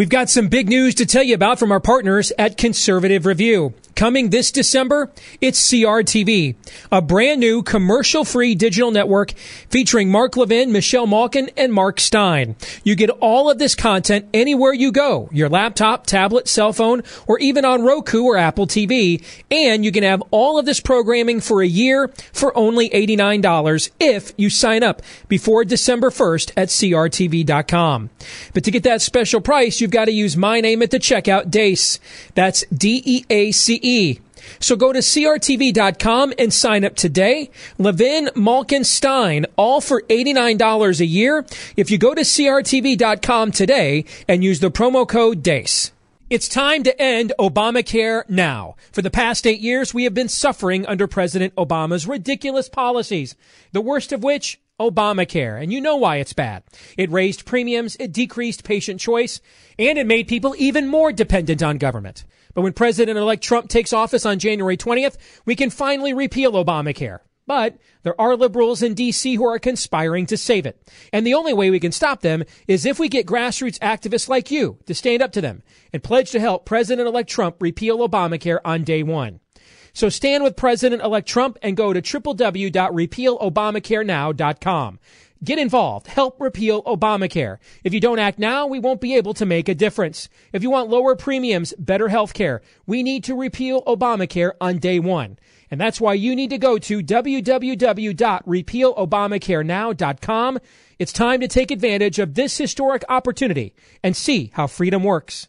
We've got some big news to tell you about from our partners at Conservative Review. Coming this December, it's CRTV, a brand new commercial free digital network featuring Mark Levin, Michelle Malkin, and Mark Steyn. You get all of this content anywhere you go, your laptop, tablet, cell phone, or even on Roku or Apple TV. And you can have all of this programming for a year for only $89 if you sign up before December 1st at CRTV.com. But to get that special price, you've got to use my name at the checkout, Deace. That's D-E-A-C-E. So go to CRTV.com and sign up today. Levin, Malkin, Steyn, all for $89 a year. If you go to CRTV.com today and use the promo code DEACE. It's time to end Obamacare now. For the past eight years, we have been suffering under President Obama's ridiculous policies, the worst of which Obamacare, and you know why it's bad. It raised premiums, it decreased patient choice, and it made people even more dependent on government. But when President elect Trump takes office on January 20th, we can finally repeal Obamacare. But there are liberals in DC who are conspiring to save it. And the only way we can stop them is if we get grassroots activists like you to stand up to them and pledge to help President elect Trump repeal Obamacare on day one. So stand with President elect Trump and go to www.repealobamacarenow.com. Get involved. Help repeal Obamacare. If you don't act now, we won't be able to make a difference. If you want lower premiums, better health care, we need to repeal Obamacare on day one. And that's why you need to go to www.repealobamacarenow.com. It's time to take advantage of this historic opportunity and see how freedom works.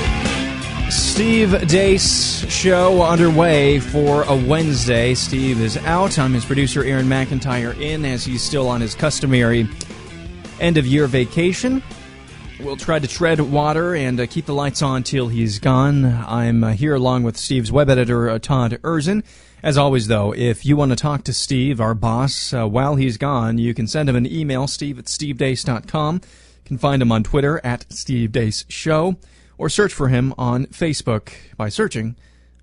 Steve Deace show underway for a Wednesday. Steve is out. I'm his producer, Aaron McIntyre, in as he's still on his customary end of year vacation. We'll try to tread water and uh, keep the lights on till he's gone. I'm uh, here along with Steve's web editor, uh, Todd Erzen. As always, though, if you want to talk to Steve, our boss, uh, while he's gone, you can send him an email, steve at stevedeace.com. You can find him on Twitter at Steve Deace Show or search for him on Facebook by searching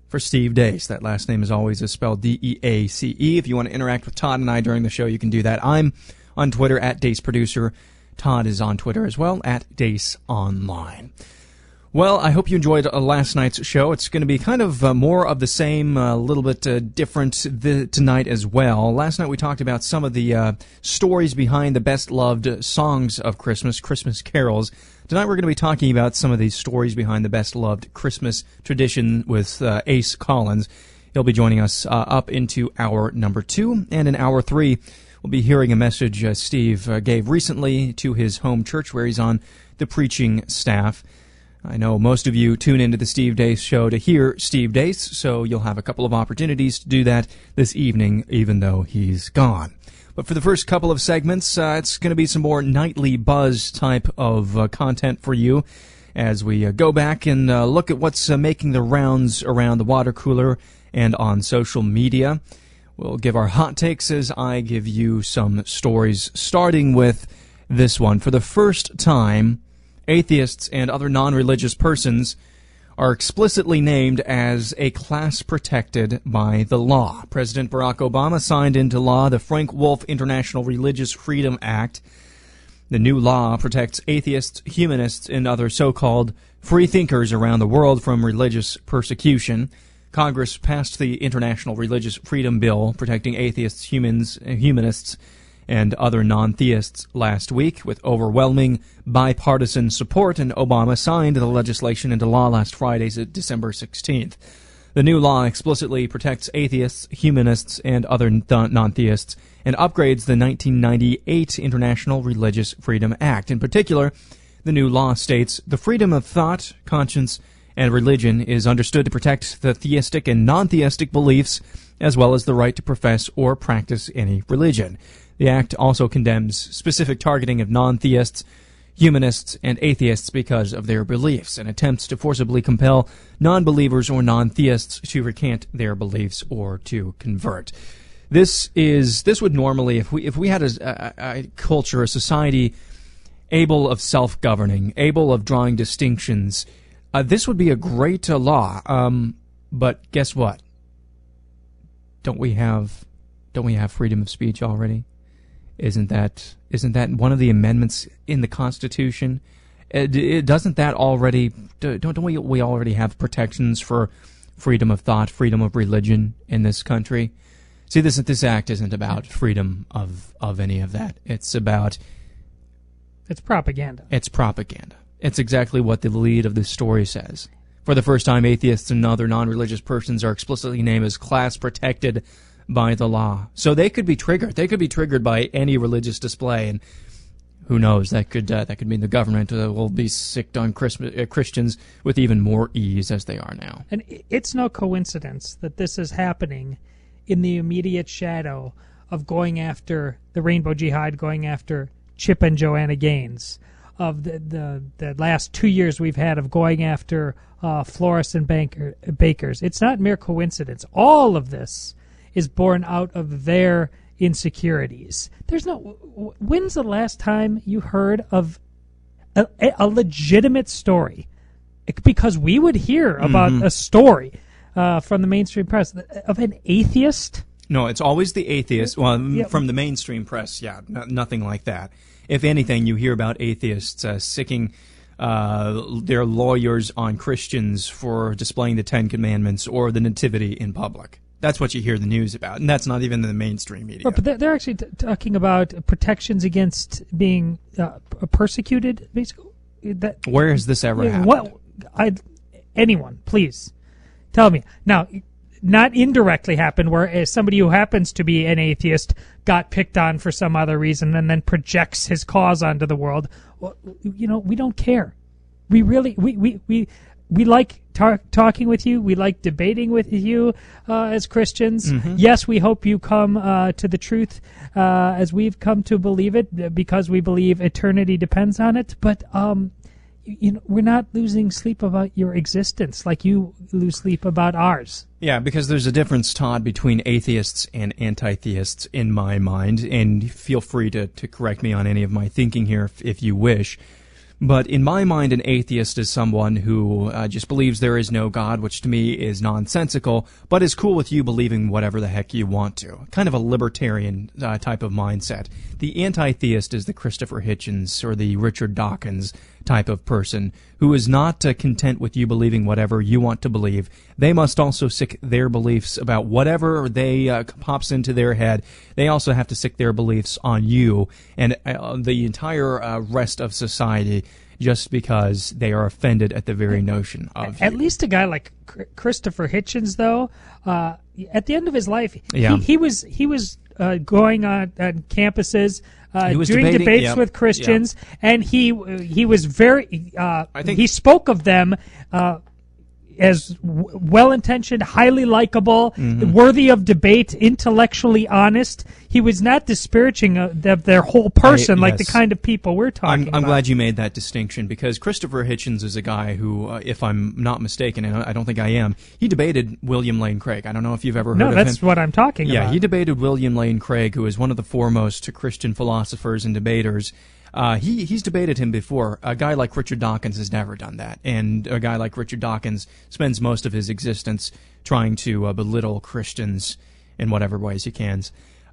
for Steve Deace. That last name is always spelled D E A C E. If you want to interact with Todd and I during the show, you can do that. I'm on Twitter at Deace Producer. Todd is on Twitter as well at Deace Online. Well, I hope you enjoyed uh, last night's show. It's going to be kind of uh, more of the same, a uh, little bit uh, different th- tonight as well. Last night we talked about some of the uh, stories behind the best loved songs of Christmas, Christmas carols. Tonight we're going to be talking about some of these stories behind the best loved Christmas tradition with uh, Ace Collins. He'll be joining us uh, up into hour number two, and in hour three we'll be hearing a message uh, Steve uh, gave recently to his home church where he's on the preaching staff. I know most of you tune into the Steve Deace show to hear Steve Deace, so you'll have a couple of opportunities to do that this evening, even though he's gone. But for the first couple of segments, uh, it's going to be some more nightly buzz type of uh, content for you as we uh, go back and uh, look at what's uh, making the rounds around the water cooler and on social media. We'll give our hot takes as I give you some stories, starting with this one. For the first time, atheists, and other non religious persons are explicitly named as a class protected by the law. President Barack Obama signed into law the Frank Wolf International Religious Freedom Act. The new law protects atheists, humanists, and other so called free thinkers around the world from religious persecution. Congress passed the International Religious Freedom Bill protecting atheists, humans, humanists, and other non theists last week with overwhelming bipartisan support, and Obama signed the legislation into law last Friday, December 16th. The new law explicitly protects atheists, humanists, and other non theists and upgrades the 1998 International Religious Freedom Act. In particular, the new law states the freedom of thought, conscience, and religion is understood to protect the theistic and non theistic beliefs, as well as the right to profess or practice any religion. The act also condemns specific targeting of non theists, humanists, and atheists because of their beliefs and attempts to forcibly compel non believers or non theists to recant their beliefs or to convert. This is this would normally if we if we had a, a, a culture, a society able of self governing, able of drawing distinctions, uh, this would be a great uh, law. Um, but guess what? Don't we have don't we have freedom of speech already? Isn't that isn't that one of the amendments in the Constitution? Uh, it, it, doesn't that already don't don't we we already have protections for freedom of thought, freedom of religion in this country? See, this this act isn't about freedom of of any of that. It's about It's propaganda. it's propaganda. It's exactly what the lead of this story says. For the first time, atheists and other non-religious persons are explicitly named as class protected by the law. So they could be triggered. They could be triggered by any religious display, and who knows? That could uh, that could mean the government uh, will be sicked on Christmas, uh, Christians with even more ease as they are now. And it's no coincidence that this is happening in the immediate shadow of going after the Rainbow Jihad, going after Chip and Joanna Gaines, of the the, the last two years we've had of going after uh, florists and banker, bakers. It's not mere coincidence. All of this is born out of their insecurities. There's no. When's the last time you heard of a, a legitimate story? Because we would hear about a story uh, from the mainstream press of an atheist. No, it's always the atheist. Well, Yeah. from the mainstream press, yeah, n- nothing like that. If anything, you hear about atheists uh, sicking uh, their lawyers on Christians for displaying the Ten Commandments or the Nativity in public. That's what you hear the news about, and that's not even the mainstream media. But they're, they're actually t- talking about protections against being uh, persecuted. Basically, that Where has this ever happened? What? I anyone, please tell me now. Not indirectly happened where uh, somebody who happens to be an atheist got picked on for some other reason and then projects his cause onto the world. Well, you know, we don't care. We really we we we, we like tar- talking with you. We like debating with you uh, as Christians. Mm-hmm. Yes, we hope you come uh, to the truth uh, as we've come to believe it because we believe eternity depends on it. But um, you, you know, we're not losing sleep about your existence like you lose sleep about ours. Yeah, because there's a difference, Todd, between atheists and anti-theists in my mind, and feel free to, to correct me on any of my thinking here if, if you wish. But in my mind, an atheist is someone who uh, just believes there is no God, which to me is nonsensical, but is cool with you believing whatever the heck you want to. Kind of a libertarian uh, type of mindset. The anti-theist is the Christopher Hitchens or the Richard Dawkins type of person who is not uh, content with you believing whatever you want to believe. They must also sick their beliefs about whatever they uh, pops into their head. They also have to sick their beliefs on you and uh, the entire uh, rest of society just because they are offended at the very notion of At you. least a guy like Christopher Hitchens, though, uh, at the end of his life, Yeah. he, he was he was uh, going on, on campuses. Uh, doing debating- debates yeah, with Christians, and he he was very. Uh, I think- he spoke of them uh, as w- well-intentioned, highly likable, Mm-hmm. worthy of debate, intellectually honest. He was not disparaging of of their whole person, like the kind of people we're talking I'm, about. I'm glad you made that distinction because Christopher Hitchens is a guy who, uh, if I'm not mistaken, and I don't think I am, he debated William Lane Craig. I don't know if you've ever heard No, of that's what I'm talking Yeah, about. he debated William Lane Craig, who is one of the foremost Christian philosophers and debaters. Uh, he he's debated him before. A guy like Richard Dawkins has never done that, and a guy like Richard Dawkins spends most of his existence trying to uh, belittle Christians in whatever ways he can.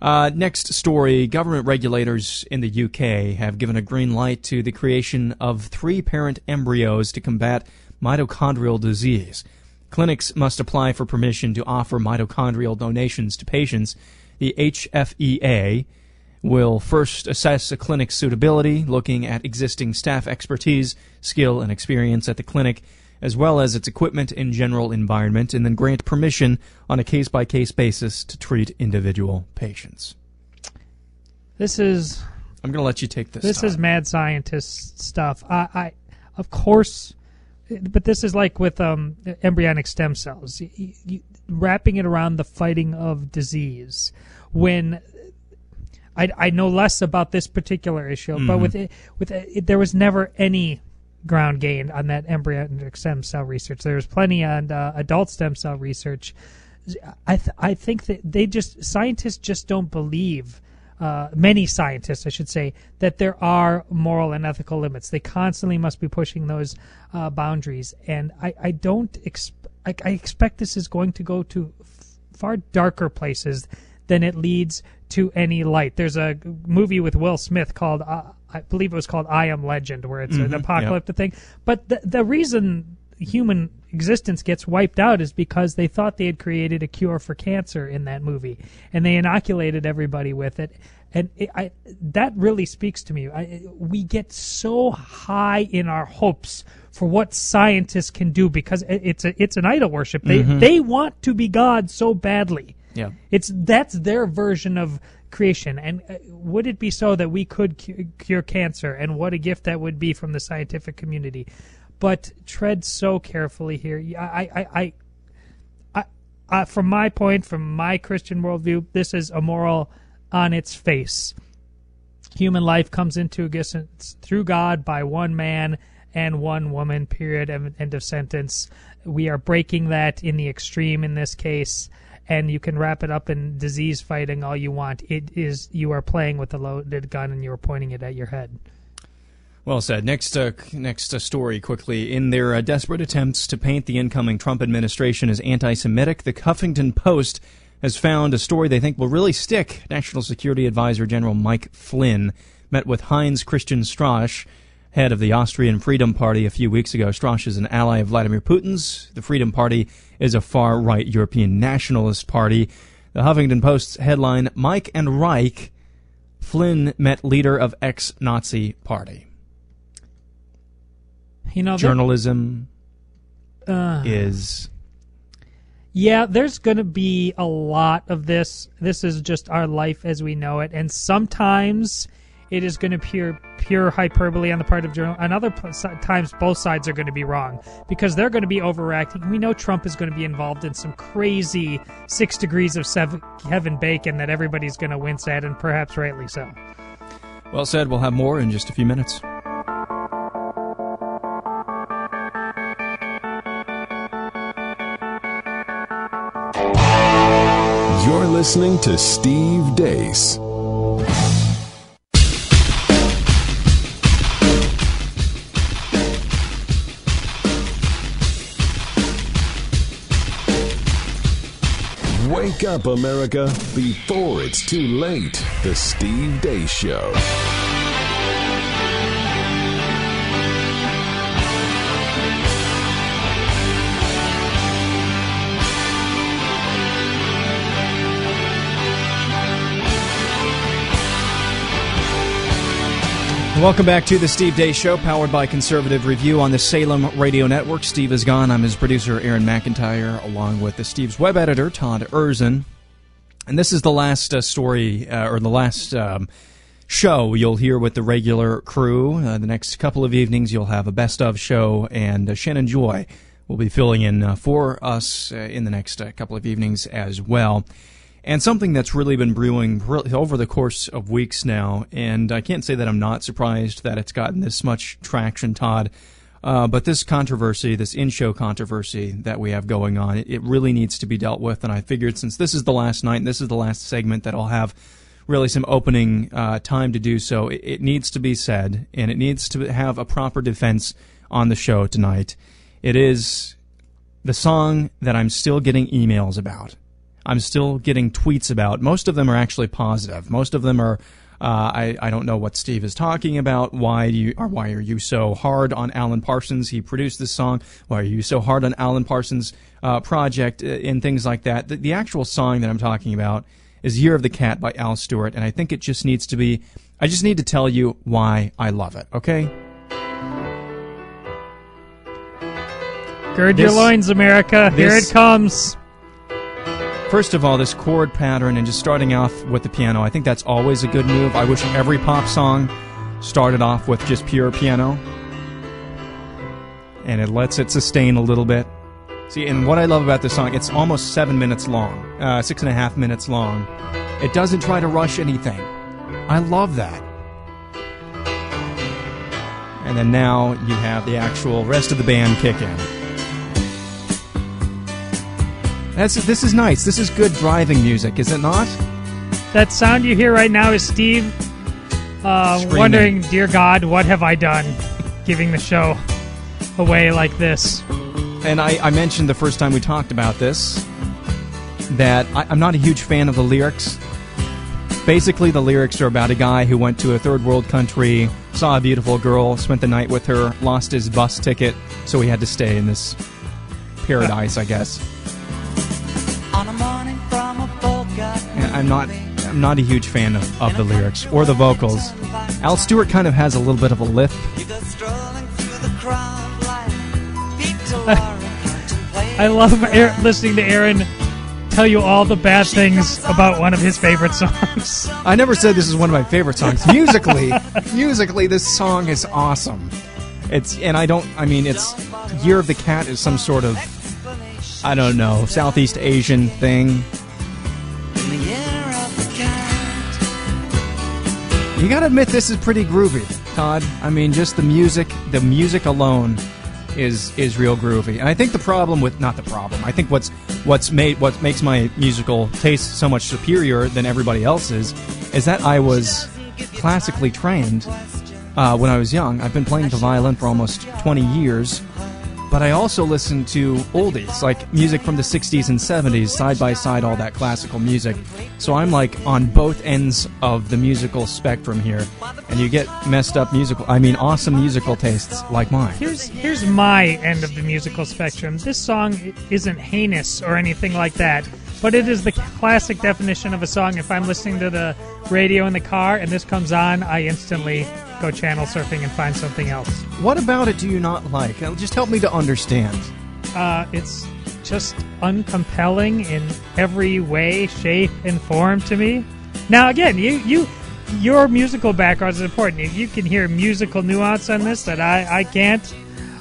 Uh, next story: Government regulators in the UK have given a green light to the creation of three parent embryos to combat mitochondrial disease. Clinics must apply for permission to offer mitochondrial donations to patients. The HFEA will first assess a clinic's suitability, looking at existing staff expertise, skill, and experience at the clinic, as well as its equipment and general environment, and then grant permission on a case by case basis to treat individual patients. this is I'm going to let you take this. this Todd. is mad scientist stuff. I, I of course, but this is like with um, embryonic stem cells, you, you, wrapping it around the fighting of disease. When I, I know less about this particular issue, Mm-hmm. but with it, with it, there was never any ground gained on that embryonic stem cell research. There was plenty on uh, adult stem cell research. I th- I think that they just scientists just don't believe. Uh, many scientists, I should say, that there are moral and ethical limits. They constantly must be pushing those uh, boundaries, and I, I don't exp- I, I expect this is going to go to f- far darker places than it leads to any light. There's a movie with Will Smith called uh, I believe it was called I Am Legend, where it's an apocalyptic thing. But the the reason human existence gets wiped out is because they thought they had created a cure for cancer in that movie, and they inoculated everybody with it. And it, I, that really speaks to me. I, we get so high in our hopes for what scientists can do because it's a, it's an idol worship. They they want to be God so badly. Yeah. It's that's their version of creation. And uh, would it be so that we could cure cancer? And what a gift that would be from the scientific community. But tread so carefully here. I, I, I, I, from my point, from my Christian worldview, this is immoral on its face. Human life comes into existence through God by one man and one woman. Period. End of sentence. We are breaking that in the extreme in this case and you can wrap it up in disease fighting all you want. It is you are playing with a loaded gun and you are pointing it at your head. Well said. Next, uh, next uh, story quickly. In their uh, desperate attempts to paint the incoming Trump administration as anti-Semitic, the Huffington Post has found a story they think will really stick. National Security Advisor General Mike Flynn met with Heinz Christian Strache, head of the Austrian Freedom Party, a few weeks ago. Strache is an ally of Vladimir Putin's. The Freedom Party is a far-right European nationalist party. The Huffington Post's headline: Mike and Reich. Flynn met leader of ex-Nazi party. You know, Journalism uh, is yeah, there's going to be a lot of this. This is just our life as we know it, and sometimes it is going to pure pure hyperbole on the part of journal. And other p- times, both sides are going to be wrong because they're going to be overacting. We know Trump is going to be involved in some crazy six degrees of seven, Kevin Bacon that everybody's going to wince at, and perhaps rightly so. well said. We'll have more in just a few minutes. You're listening to Steve Deace. Wake up, America, before it's too late. The Steve Deace Show. Welcome back to the Steve Deace Show, powered by Conservative Review on the Salem Radio Network. Steve is gone. I'm his producer, Aaron McIntyre, along with the Steve's web editor, Todd Erzen. And this is the last uh, story, uh, or the last um, show you'll hear with the regular crew. Uh, the next couple of evenings, you'll have a best of show, and uh, Shannon Joy will be filling in uh, for us uh, in the next couple of evenings as well. And something that's really been brewing over the course of weeks now, and I can't say that I'm not surprised that it's gotten this much traction, Todd. Uh, but this controversy, this in-show controversy that we have going on, it, it really needs to be dealt with. And I figured since this is the last night, and this is the last segment that I'll have really some opening uh, time to do so, it, it needs to be said, and it needs to have a proper defense on the show tonight. It is the song that I'm still getting emails about. I'm still getting tweets about. Most of them are actually positive. Most of them are, uh, I, I don't know what Steve is talking about. Why do you, or why are you so hard on Alan Parsons? He produced this song. Why are you so hard on Alan Parsons' uh, project uh, and things like that? The, the actual song that I'm talking about is Year of the Cat by Al Stewart, and I think it just needs to be, I just need to tell you why I love it, okay? Gird your loins, America. Here it comes. First of all, this chord pattern and just starting off with the piano, I think that's always a good move. I wish every pop song started off with just pure piano. And it lets it sustain a little bit. See, and what I love about this song, it's almost seven minutes long, uh, six and a half minutes long. It doesn't try to rush anything. I love that. And then now you have the actual rest of the band kick in. That's this is nice. This is good driving music, is it not? That sound you hear right now is Steve uh, wondering, "Dear God, what have I done?" Giving the show away like this. And I, I mentioned the first time we talked about this that I, I'm not a huge fan of the lyrics. Basically, the lyrics are about a guy who went to a third world country, saw a beautiful girl, spent the night with her, lost his bus ticket, so he had to stay in this paradise, I guess. I'm not I'm not a huge fan of, of the lyrics or the vocals. Al Stewart kind of has a little bit of a lisp. I love Aaron, listening to Aaron tell you all the bad things about one of his favorite songs. I never said this is one of my favorite songs. Musically, musically, this song is awesome. It's and I don't. I mean, it's Year of the Cat is some sort of I don't know Southeast Asian thing. You gotta admit this is pretty groovy, Todd. I mean, just the music, the music alone is is real groovy. And I think the problem with not the problem. I think what's what's made what makes my musical taste so much superior than everybody else's is that I was classically trained uh, when I was young. I've been playing the violin for almost 20 years, but I also listen to oldies, like music from the 60s and 70s, side by side, all that classical music. So I'm like on both ends of the musical spectrum here, and you get messed up musical, I mean, awesome musical tastes like mine. Here's here's my end of the musical spectrum. This song isn't heinous or anything like that, but it is the classic definition of a song. If I'm listening to the radio in the car and this comes on, I instantly go channel surfing and find something else. What about it do you not like? Uh, Just help me to understand. Uh, it's just uncompelling in every way, shape, and form to me. Now, again, you you your musical background is important. If you can hear musical nuance on this that I I can't.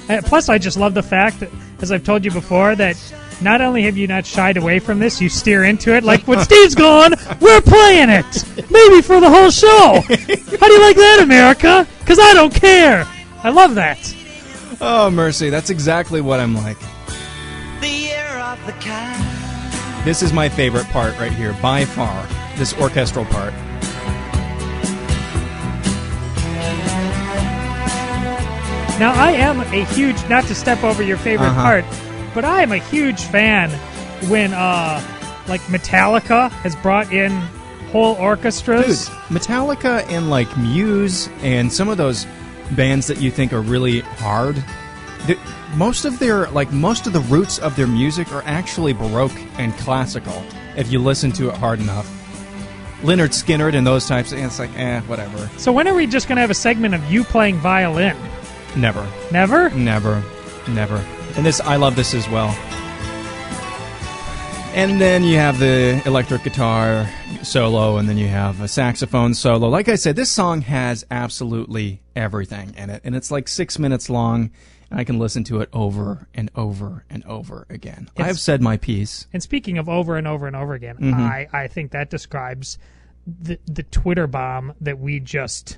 Uh, plus, I just love the fact that, as I've told you before, that not only have you not shied away from this, you steer into it. Like when Steve's gone, we're playing it, maybe for the whole show. How do you like that, America? Because I don't care. I love that. Oh, mercy, that's exactly what I'm like. This is my favorite part right here, by far. This orchestral part. Now, I am a huge, not to step over your favorite Uh-huh. part, but I am a huge fan when, uh, like Metallica has brought in whole orchestras. Dude. Metallica and like Muse and some of those bands that you think are really hard, most of their like most of the roots of their music are actually baroque and classical. If you listen to it hard enough, Lynyrd Skynyrd and those types, and it's like eh, whatever. So when are we just going to have a segment of you playing violin? Never, Never? never, never. And this, I love this as well. And then you have the electric guitar solo, and then you have a saxophone solo. Like I said, this song has absolutely everything in it, and it's like six minutes long, and I can listen to it over and over and over again. I have said my piece. And speaking of over and over and over again, Mm-hmm. I, I think that describes the, the Twitter bomb that we just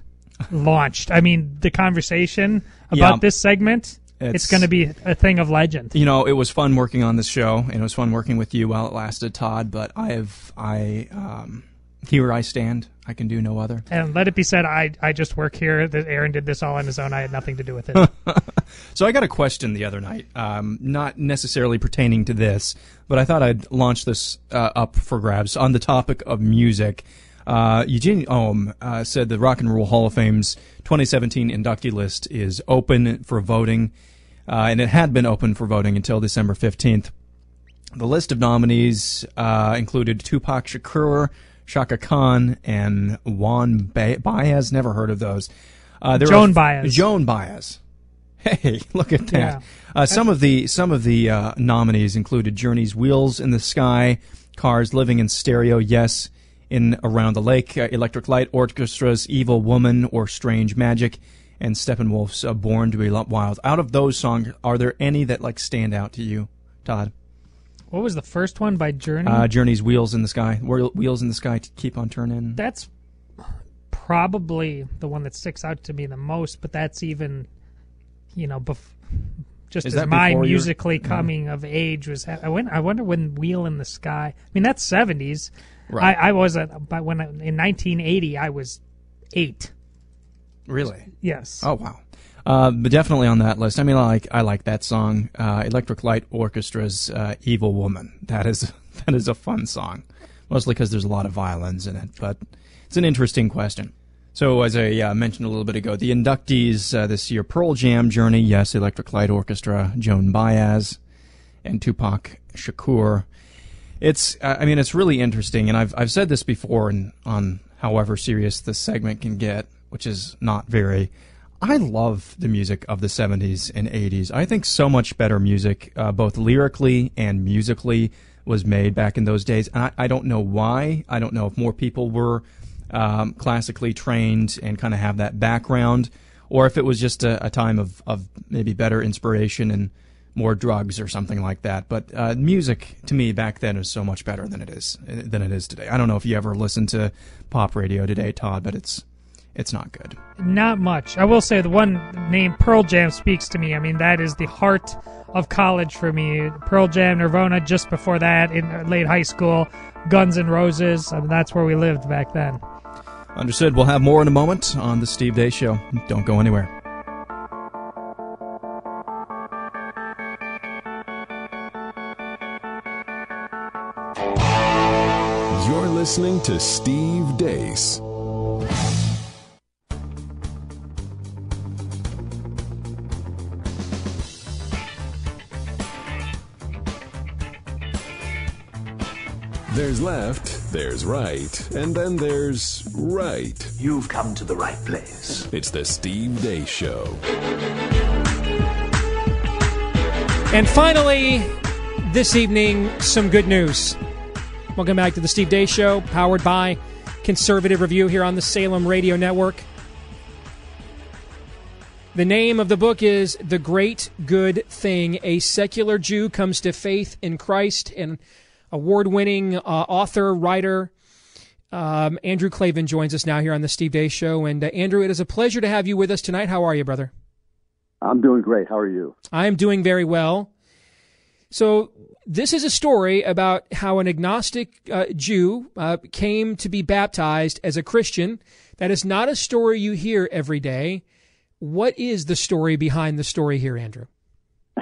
launched. I mean, the conversation about Yeah. this segment, it's, It's- going to be a thing of legend. You know, it was fun working on this show, and it was fun working with you while it lasted, Todd. But I have, I, um, here I stand. I can do no other. And let it be said, I, I just work here. That Aaron did this all on his own. I had nothing to do with it. So I got a question the other night, um, not necessarily pertaining to this, but I thought I'd launch this uh, up for grabs on the topic of music. Uh, Eugene Ohm uh, said the Rock and Roll Hall of Fame's 2017 inductee list is open for voting, uh, and it had been open for voting until December 15th. The list of nominees uh, included Tupac Shakur, Chaka Khan, and Juan ba- Baez. Never heard of those. Uh, there Joan are- Baez. Joan Baez. Hey, look at that. Yeah. Uh, some of the some of the uh, nominees included Journey's "Wheels in the Sky," Cars "Living in Stereo," Yes, in Around the Lake, uh, Electric Light Orchestra's "Evil Woman" or "Strange Magic," and Steppenwolf's uh, "Born to Be Wild." Out of those songs, are there any that like stand out to you, Todd? what was the first one by Journey? Uh, Journey's "Wheels in the Sky," "Wheels in the Sky" to keep on turning. That's probably the one that sticks out to me the most. But that's even, you know, bef- just Is as my musically coming of age was. I went. I wonder when Wheel in the Sky. I mean, that's seventies. Right. I, I was at, but when I, in 1980 I was eight. Really? Yes. Oh wow. Uh, but definitely on that list. I mean, I like I like that song, uh, Electric Light Orchestra's uh, "Evil Woman." That is that is a fun song, mostly because there's a lot of violins in it. But it's an interesting question. So, as I uh, mentioned a little bit ago, the inductees uh, this year: Pearl Jam, Journey, yes, Electric Light Orchestra, Joan Baez, and Tupac Shakur. It's I mean, it's really interesting, and I've I've said this before, and on however serious this segment can get, which is not very. I love the music of the 70s and 80s. I think so much better music, uh, both lyrically and musically, was made back in those days. And I, I don't know why. I don't know if more people were um, classically trained and kind of have that background, or if it was just a, a time of, of maybe better inspiration and more drugs or something like that. But uh, music to me back then is so much better than it is than it is today. I don't know if you ever listen to pop radio today, Todd, but it's it's not good. Not much. I will say the one name Pearl Jam speaks to me. I mean, that is the heart of college for me. Pearl Jam, Nirvana, just before that in late high school, Guns N' Roses. I mean, that's where we lived back then. Understood. We'll have more in a moment on the Steve Deace Show. Don't go anywhere. Listening to Steve Deace. There's left, there's right, and then there's right. You've come to the right place. It's the Steve Deace Show. And finally, this evening, some good news. Welcome back to the Steve Deace Show, powered by Conservative Review here on the Salem Radio Network. The name of the book is The Great Good Thing. A secular Jew comes to faith in Christ, and award winning uh, author, writer, um, Andrew Klavan joins us now here on the Steve Deace Show. And uh, Andrew, it is a pleasure to have you with us tonight. How are you, brother? I'm doing great. How are you? I am doing very well. So, this is a story about how an agnostic uh, Jew uh, came to be baptized as a Christian. That is not a story you hear every day. What is the story behind the story here, Andrew?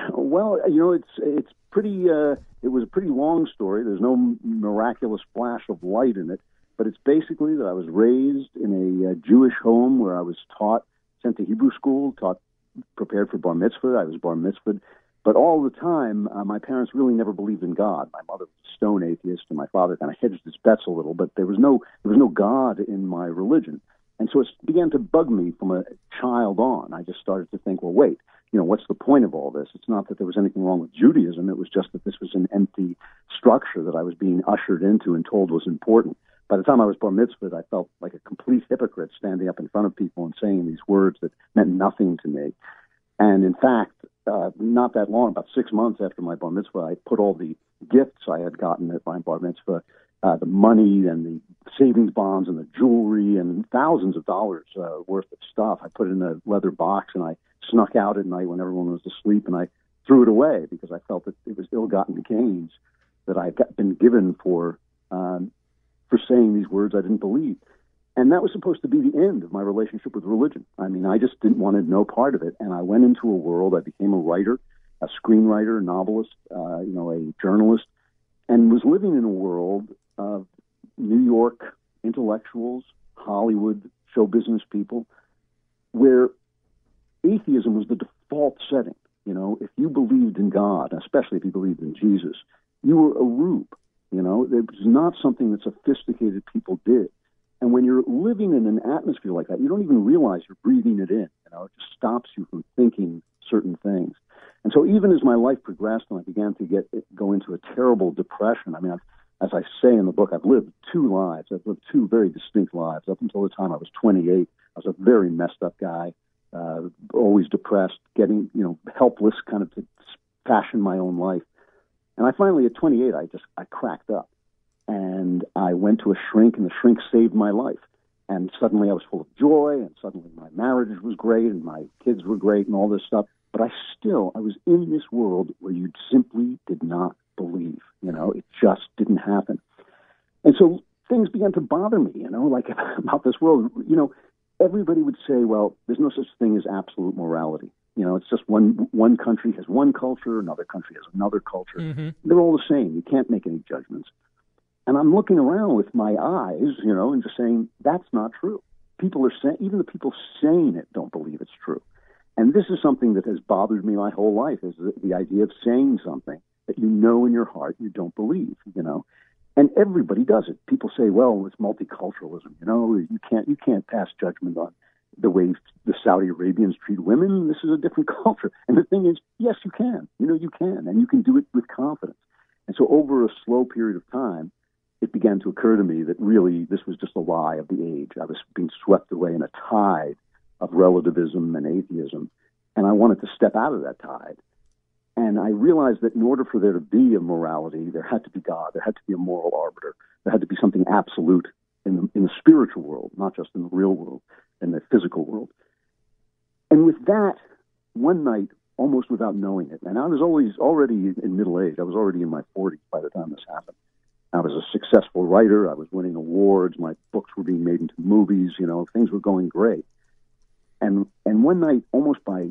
Well, you know, it's it's pretty. Uh, it was a pretty long story. There's no miraculous flash of light in it, but it's basically that I was raised in a uh, Jewish home where I was taught, sent to Hebrew school, taught, prepared for bar mitzvah. I was bar mitzvah, but all the time, uh, my parents really never believed in God. My mother was a stone atheist, and my father kind of hedged his bets a little. But there was no there was no God in my religion, and so it began to bug me from a child on. I just started to think, well, wait, you know, what's the point of all this? It's not that there was anything wrong with Judaism. It was just that this was an empty structure that I was being ushered into and told was important. By the time I was bar mitzvah, I felt like a complete hypocrite standing up in front of people and saying these words that meant nothing to me. And in fact, uh, not that long, about six months after my bar mitzvah, I put all the gifts I had gotten at my bar mitzvah, uh, the money and the savings bonds and the jewelry and thousands of dollars uh, worth of stuff. I put it in a leather box and I snuck out at night when everyone was asleep and I threw it away because I felt that it was ill-gotten gains that I had been given for um, for saying these words I didn't believe. And that was supposed to be the end of my relationship with religion. I mean, I just didn't want to know part of it. And I went into a world, I became a writer, a screenwriter, a novelist, uh, you know, a journalist, and was living in a world of New York intellectuals, Hollywood, show business people, where atheism was the default setting. You know, if you believed in God, especially if you believed in Jesus, you were a rube. You know, it was not something that sophisticated people did. And when you're living in an atmosphere like that, you don't even realize you're breathing it in. You know, it just stops you from thinking certain things. And so, even as my life progressed and I began to get go into a terrible depression, I mean, I've, as I say in the book, I've lived two lives. I've lived two very distinct lives. Up until the time I was 28, I was a very messed up guy, uh, always depressed, getting you know helpless, kind of to fashion my own life. And I finally, at 28, I just I cracked up and I went to a shrink, and the shrink saved my life. and suddenly I was full of joy, and suddenly my marriage was great, and my kids were great, and all this stuff. But I still, I was in this world where you simply did not believe. You know, it just didn't happen. And so things began to bother me, you know, like about this world. You know, everybody would say, well, there's no such thing as absolute morality. You know, it's just one one country has one culture, another country has another culture. Mm-hmm. They're all the same. You can't make any judgments. And I'm looking around with my eyes, you know, and just saying that's not true. People are saying, even the people saying it don't believe it's true. And this is something that has bothered me my whole life: is the, the idea of saying something that you know in your heart you don't believe. You know, and everybody does it. People say, "Well, it's multiculturalism." You know, you can't you can't pass judgment on the way the Saudi Arabians treat women. This is a different culture. And the thing is, yes, you can. You know, you can, and you can do it with confidence. And so, over a slow period of time, it began to occur to me that really this was just a lie of the age. I was being swept away in a tide of relativism and atheism, and I wanted to step out of that tide. And I realized that in order for there to be a morality, there had to be God. There had to be a moral arbiter. There had to be something absolute in the, in the spiritual world, not just in the real world, in the physical world. And with that, one night, almost without knowing it, and I was always already in middle age. I was already in my 40s by the time this happened. I was a successful writer. I was winning awards. My books were being made into movies. You know, things were going great. And and one night, almost by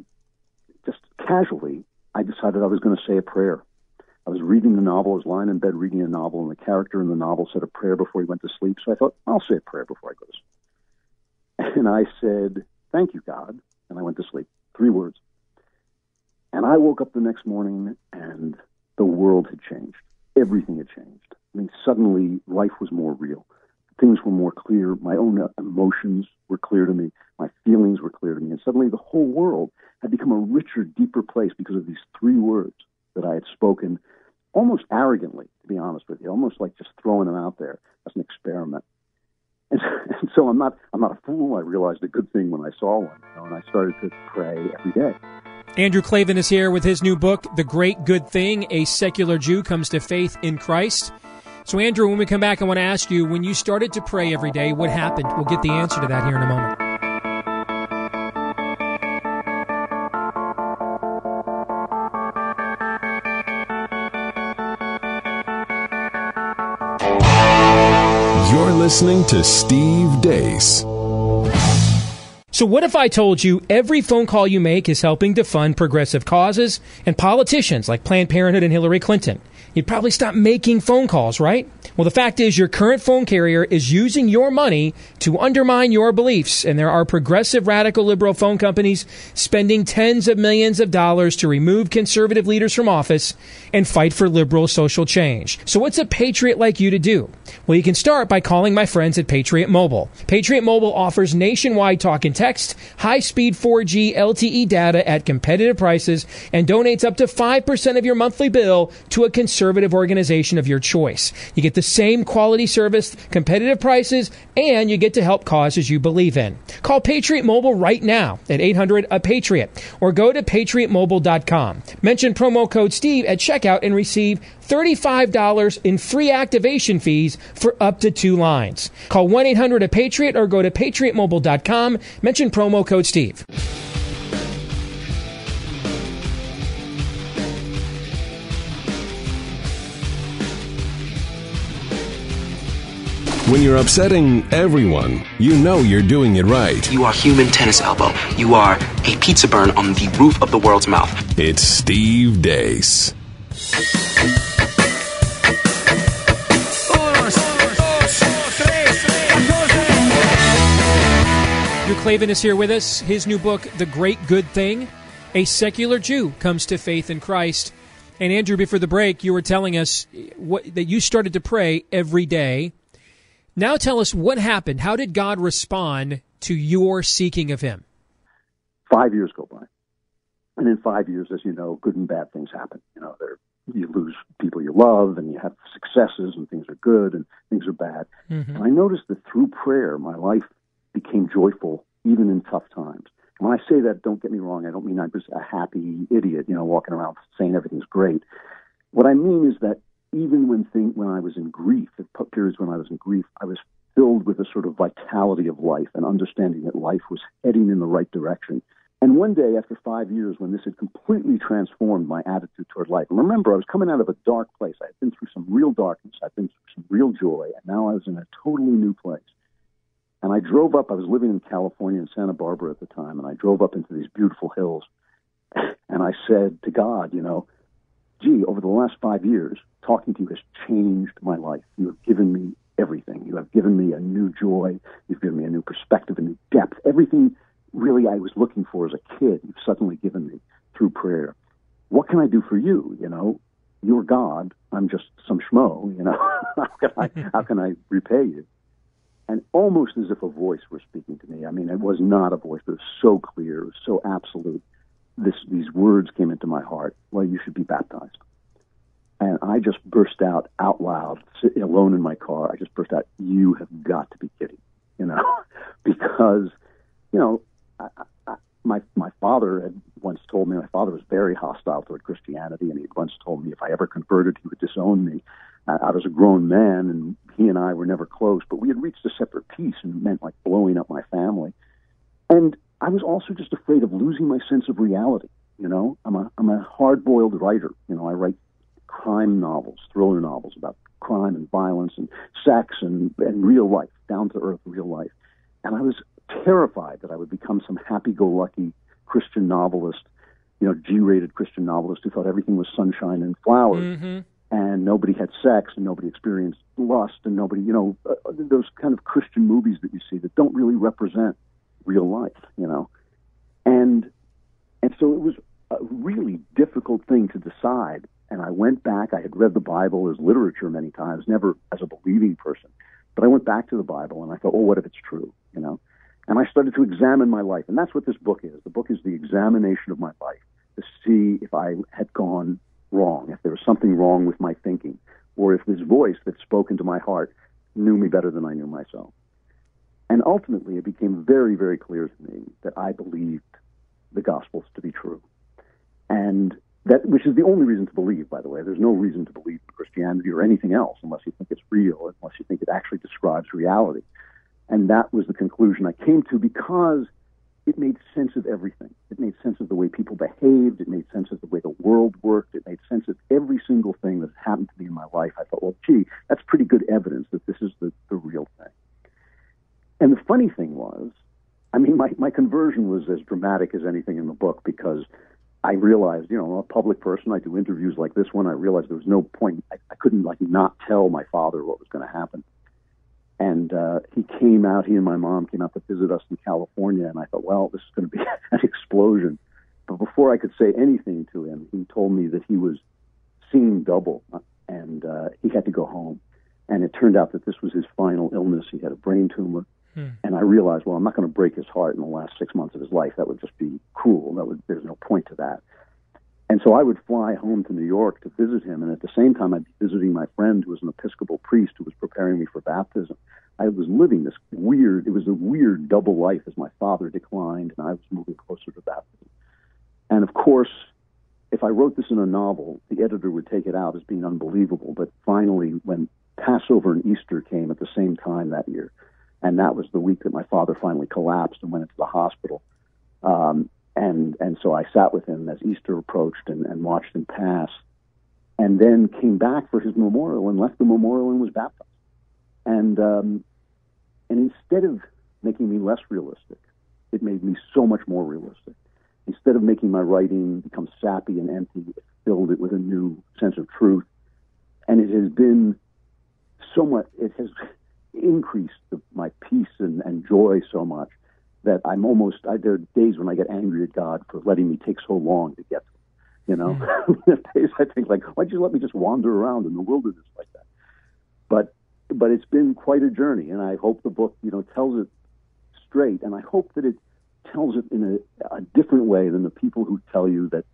just casually, I decided I was going to say a prayer. I was reading the novel. I was lying in bed reading a novel, and the character in the novel said a prayer before he went to sleep. So I thought, I'll say a prayer before I go to sleep. And I said, Thank you, God. And I went to sleep. Three words. And I woke up the next morning, and the world had changed. Everything had changed. I mean, suddenly life was more real. Things were more clear. My own emotions were clear to me. My feelings were clear to me. And suddenly the whole world had become a richer, deeper place because of these three words that I had spoken almost arrogantly, to be honest with you, almost like just throwing them out there as an experiment. And, and so I'm not I'm not a fool. I realized a good thing when I saw one, you know, and I started to pray every day. Andrew Klavan is here with his new book, The Great Good Thing A Secular Jew Comes to Faith in Christ. So, Andrew, when we come back, I want to ask you when you started to pray every day, what happened? We'll get the answer to that here in a moment. You're listening to Steve Deace. So, what if I told you every phone call you make is helping to fund progressive causes and politicians like Planned Parenthood and Hillary Clinton? You'd probably stop making phone calls, right? Well, the fact is, your current phone carrier is using your money to undermine your beliefs, and there are progressive radical liberal phone companies spending tens of millions of dollars to remove conservative leaders from office and fight for liberal social change. So, what's a patriot like you to do? Well, you can start by calling my friends at Patriot Mobile. Patriot Mobile offers nationwide talk and text, high speed 4G LTE data at competitive prices, and donates up to 5% of your monthly bill to a conservative organization of your choice. You get the same quality service, competitive prices, and you get to help causes you believe in. Call Patriot Mobile right now at 800 a Patriot or go to patriotmobile.com. Mention promo code Steve at checkout and receive $35 in free activation fees for up to two lines. Call 1 800 a Patriot or go to patriotmobile.com. Mention promo code Steve. When you're upsetting everyone, you know you're doing it right. You are human tennis elbow. You are a pizza burn on the roof of the world's mouth. It's Steve Deace. Andrew Klavan is here with us. His new book, The Great Good Thing A Secular Jew Comes to Faith in Christ. And Andrew, before the break, you were telling us what, that you started to pray every day. Now tell us what happened. How did God respond to your seeking of Him? Five years go by. And in five years, as you know, good and bad things happen. You know, there, you lose people you love, and you have successes, and things are good, and things are bad. Mm-hmm. And I noticed that through prayer, my life became joyful, even in tough times. When I say that, don't get me wrong. I don't mean I'm just a happy idiot, you know, walking around saying everything's great. What I mean is that even when thing, when I was in grief, at periods when I was in grief, I was filled with a sort of vitality of life and understanding that life was heading in the right direction. And one day, after five years, when this had completely transformed my attitude toward life, and remember, I was coming out of a dark place. I had been through some real darkness, I'd been through some real joy, and now I was in a totally new place. And I drove up, I was living in California in Santa Barbara at the time, and I drove up into these beautiful hills. And I said to God, you know, gee, over the last five years, talking to you has changed my life. You have given me everything. You have given me a new joy. You've given me a new perspective, a new depth. Everything really I was looking for as a kid, you've suddenly given me through prayer. What can I do for you? You know, you're God. I'm just some schmo. You know, how can I how can I repay you? And almost as if a voice were speaking to me. I mean, it was not a voice, but it was so clear, it was so absolute. This these words came into my heart. Well, you should be baptized. And I just burst out out loud, sitting alone in my car. I just burst out, "You have got to be kidding!" You know, because you know I, I, my my father had once told me my father was very hostile toward Christianity, and he had once told me if I ever converted, he would disown me. I, I was a grown man, and he and I were never close, but we had reached a separate peace, and it meant like blowing up my family. And I was also just afraid of losing my sense of reality. You know, I'm a I'm a hard boiled writer. You know, I write crime novels, thriller novels about crime and violence and sex and, and real life, down to earth real life. And I was terrified that I would become some happy-go-lucky Christian novelist, you know, G-rated Christian novelist who thought everything was sunshine and flowers, Mm-hmm. and nobody had sex and nobody experienced lust and nobody, you know, uh, those kind of Christian movies that you see that don't really represent real life, you know, and and so it was a really difficult thing to decide. And I went back. I had read the Bible as literature many times, never as a believing person. But I went back to the Bible and I thought, well, what if it's true? You know, and I started to examine my life. And that's what this book is. The book is the examination of my life to see if I had gone wrong, if there was something wrong with my thinking, or if this voice that spoke into my heart knew me better than I knew myself. And ultimately, it became very, very clear to me that I believed the Gospels to be true. And that, which is the only reason to believe, by the way. There's no reason to believe in Christianity or anything else unless you think it's real, unless you think it actually describes reality. And that was the conclusion I came to because it made sense of everything. It made sense of the way people behaved. It made sense of the way the world worked. It made sense of every single thing that happened to me in my life. I thought, well, gee, that's pretty good evidence that this is the, the real thing. And the funny thing was, I mean, my, my conversion was as dramatic as anything in the book because I realized, you know, I'm a public person. I do interviews like this one. I realized there was no point. I, I couldn't like not tell my father what was going to happen. And uh, he came out. He and my mom came out to visit us in California, and I thought, well, this is going to be an explosion. But before I could say anything to him, he told me that he was seeing double, and uh, he had to go home. And it turned out that this was his final illness. He had a brain tumor. Hmm. And I realized, well, I'm not going to break his heart in the last six months of his life. That would just be cruel. That would, there's no point to that. And so I would fly home to New York to visit him, and at the same time, I'd be visiting my friend who was an Episcopal priest who was preparing me for baptism. I was living this weird, it was a weird double life as my father declined and I was moving closer to baptism. And of course, if I wrote this in a novel, the editor would take it out as being unbelievable. But finally, when Passover and Easter came at the same time that year, and that was the week that my father finally collapsed and went into the hospital. Um, and and so I sat with him as Easter approached and, and watched him pass, and then came back for his memorial and left the memorial and was baptized. And um, and instead of making me less realistic, it made me so much more realistic. Instead of making my writing become sappy and empty, it filled it with a new sense of truth. And it has been so much. It has increased the, my peace and, and joy so much that I'm almost. I, there are days when I get angry at God for letting me take so long to get. To, you know, mm. days I think like, why'd you let me just wander around in the wilderness like that? But but it's been quite a journey, and I hope the book, you know, tells it straight, and I hope that it tells it in a, a different way than the people who tell you that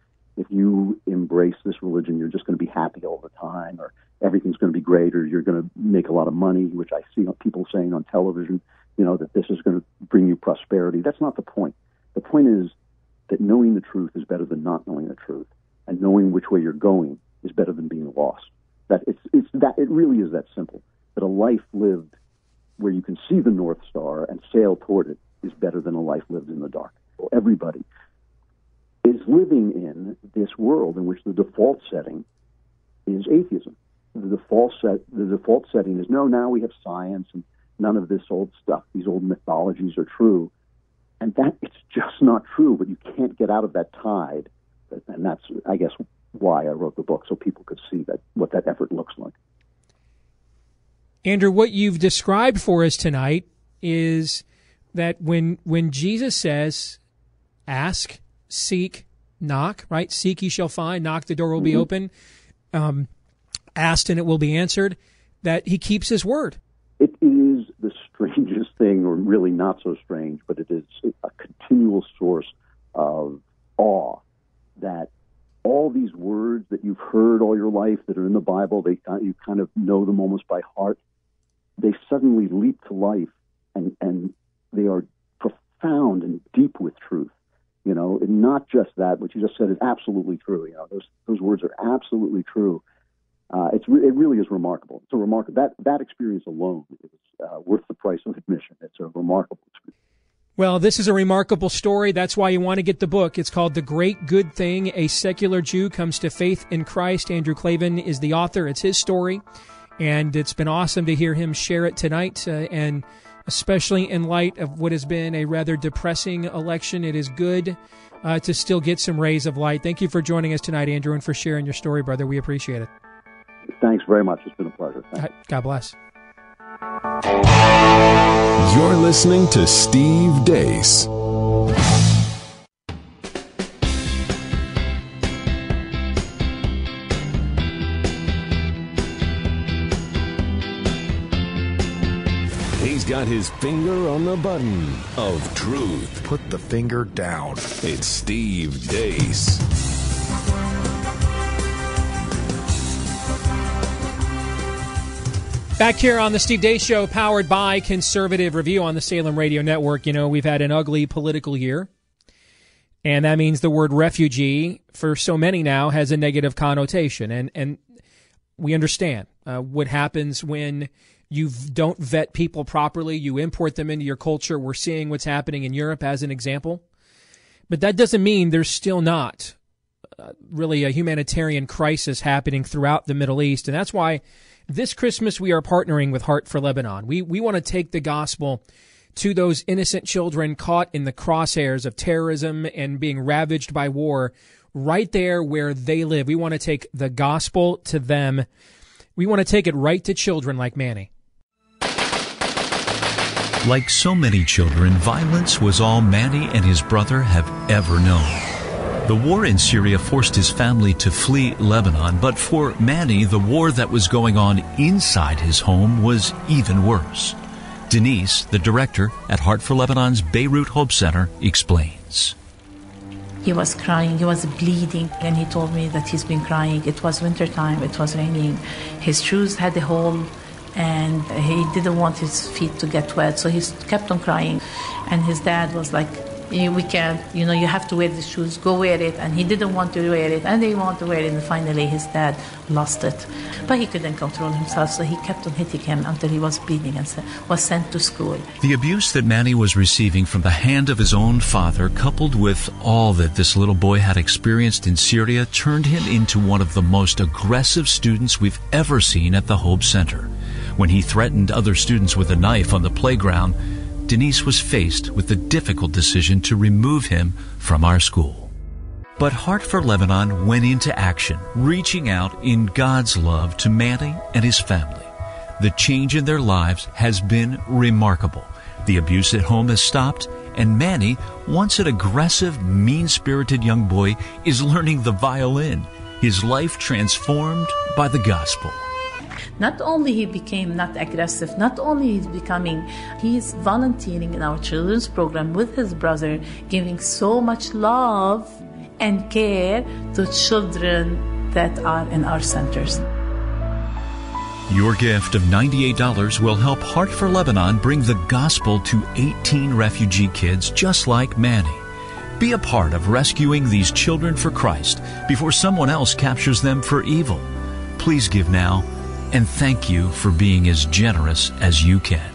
if you embrace this religion, you're just going to be happy all the time, or everything's going to be great, or you're going to make a lot of money, which I see people saying on television, you know, that this is going to bring you prosperity. That's not the point. The point is that knowing the truth is better than not knowing the truth, and knowing which way you're going is better than being lost. That it's it's that it really is that simple that a life lived where you can see the North Star and sail toward it is better than a life lived in the dark. Everybody is living in this world in which the default setting is atheism. The default set, the default setting is no. Now we have science, and none of this old stuff, these old mythologies are true, and that it's just not true. But you can't get out of that tide, and that's, I guess, why I wrote the book so people could see that what that effort looks like. Andrew, what you've described for us tonight is that when when Jesus says, "Ask, seek, knock," right? Seek, ye shall find. Knock, the door will be mm-hmm. open. Um, asked, and it will be answered. That He keeps His word. It is the strangest thing, or really not so strange, but it is a continual source of awe that all these words that you've heard all your life that are in the Bible, they you kind of know them almost by heart they suddenly leap to life and, and they are profound and deep with truth. You know, and not just that, what you just said is absolutely true. You know, those those words are absolutely true. Uh, it's re- it really is remarkable. It's a remarkable that that experience alone is uh, worth the price of admission. It's a remarkable experience. Well, this is a remarkable story. That's why you want to get the book. It's called The Great Good Thing A Secular Jew Comes to Faith in Christ. Andrew Klavan is the author. It's his story. And it's been awesome to hear him share it tonight. Uh, and especially in light of what has been a rather depressing election, it is good uh, to still get some rays of light. Thank you for joining us tonight, Andrew, and for sharing your story, brother. We appreciate it. Thanks very much. It's been a pleasure. God bless. You're listening to Steve Deace. Got his finger on the button of truth. Put the finger down. It's Steve Deace. Back here on the Steve Deace Show, powered by Conservative Review on the Salem Radio Network. You know, we've had an ugly political year. And that means the word refugee, for so many now, has a negative connotation. And, and we understand uh, what happens when you don't vet people properly, you import them into your culture. We're seeing what's happening in Europe as an example. But that doesn't mean there's still not uh, really a humanitarian crisis happening throughout the Middle East. And that's why this Christmas we are partnering with Heart for Lebanon. We, we want to take the gospel to those innocent children caught in the crosshairs of terrorism and being ravaged by war right there where they live. We want to take the gospel to them. We want to take it right to children like Manny. Like so many children, violence was all Manny and his brother have ever known. The war in Syria forced his family to flee Lebanon, but for Manny, the war that was going on inside his home was even worse. Denise, the director at Heart for Lebanon's Beirut Hope Center, explains. He was crying, he was bleeding, and he told me that he's been crying. It was wintertime, it was raining. His shoes had a hole and he didn't want his feet to get wet, so he kept on crying. And his dad was like, we can't, you know, you have to wear the shoes, go wear it. And he didn't want to wear it, and they want to wear it. And finally, his dad lost it. But he couldn't control himself, so he kept on hitting him until he was bleeding and was sent to school. The abuse that Manny was receiving from the hand of his own father, coupled with all that this little boy had experienced in Syria, turned him into one of the most aggressive students we've ever seen at the Hope Center. When he threatened other students with a knife on the playground, Denise was faced with the difficult decision to remove him from our school. But Heart for Lebanon went into action, reaching out in God's love to Manny and his family. The change in their lives has been remarkable. The abuse at home has stopped, and Manny, once an aggressive, mean spirited young boy, is learning the violin, his life transformed by the gospel. Not only he became not aggressive, not only he's becoming, he's volunteering in our children's program with his brother, giving so much love and care to children that are in our centers. Your gift of $98 will help Heart for Lebanon bring the gospel to 18 refugee kids just like Manny. Be a part of rescuing these children for Christ before someone else captures them for evil. Please give now and thank you for being as generous as you can.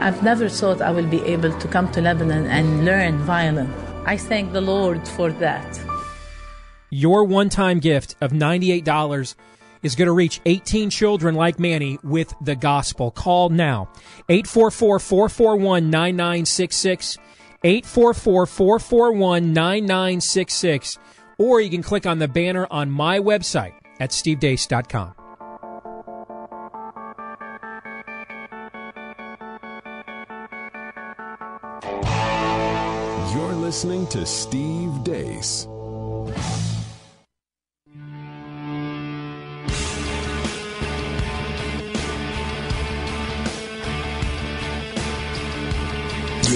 I've never thought I will be able to come to Lebanon and learn violin. I thank the Lord for that. Your one time gift of $98 is going to reach 18 children like Manny with the gospel. Call now 844 441 9966. 844 441 9966. Or you can click on the banner on my website at stevedeace.com. You're listening to Steve Deace.